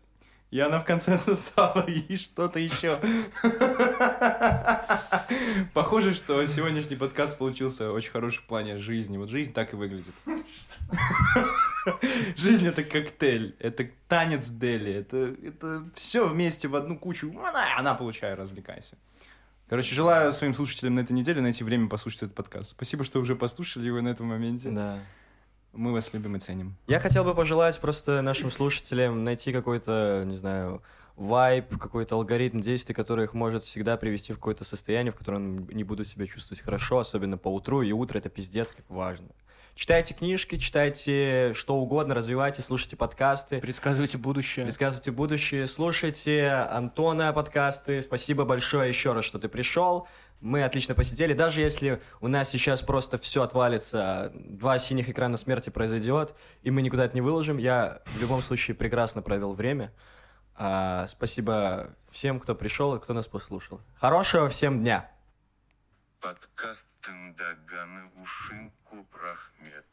S1: И она в конце сосала, и что-то еще. Похоже, что сегодняшний подкаст получился очень хороший в плане жизни. Вот жизнь так и выглядит. Жизнь это коктейль, это танец Дели, это, это все вместе в одну кучу. Она, она получай, развлекайся. Короче, желаю своим слушателям на этой неделе найти время послушать этот подкаст. Спасибо, что уже послушали его на этом моменте.
S2: Да.
S1: Мы вас любим и ценим.
S2: Я хотел бы пожелать просто нашим слушателям найти какой-то, не знаю, вайб, какой-то алгоритм действий, который их может всегда привести в какое-то состояние, в котором не будут себя чувствовать хорошо, особенно по утру, и утро это пиздец как важно. Читайте книжки, читайте что угодно, развивайте, слушайте подкасты,
S4: Предсказывайте будущее.
S2: предсказывайте будущее, слушайте Антона подкасты. Спасибо большое еще раз, что ты пришел. Мы отлично посидели. Даже если у нас сейчас просто все отвалится, два синих экрана смерти произойдет, и мы никуда это не выложим, я в любом случае прекрасно провел время. А, спасибо всем, кто пришел и кто нас послушал. Хорошего всем дня!
S5: Подкаст Тындаган и Ушинку Прахмет.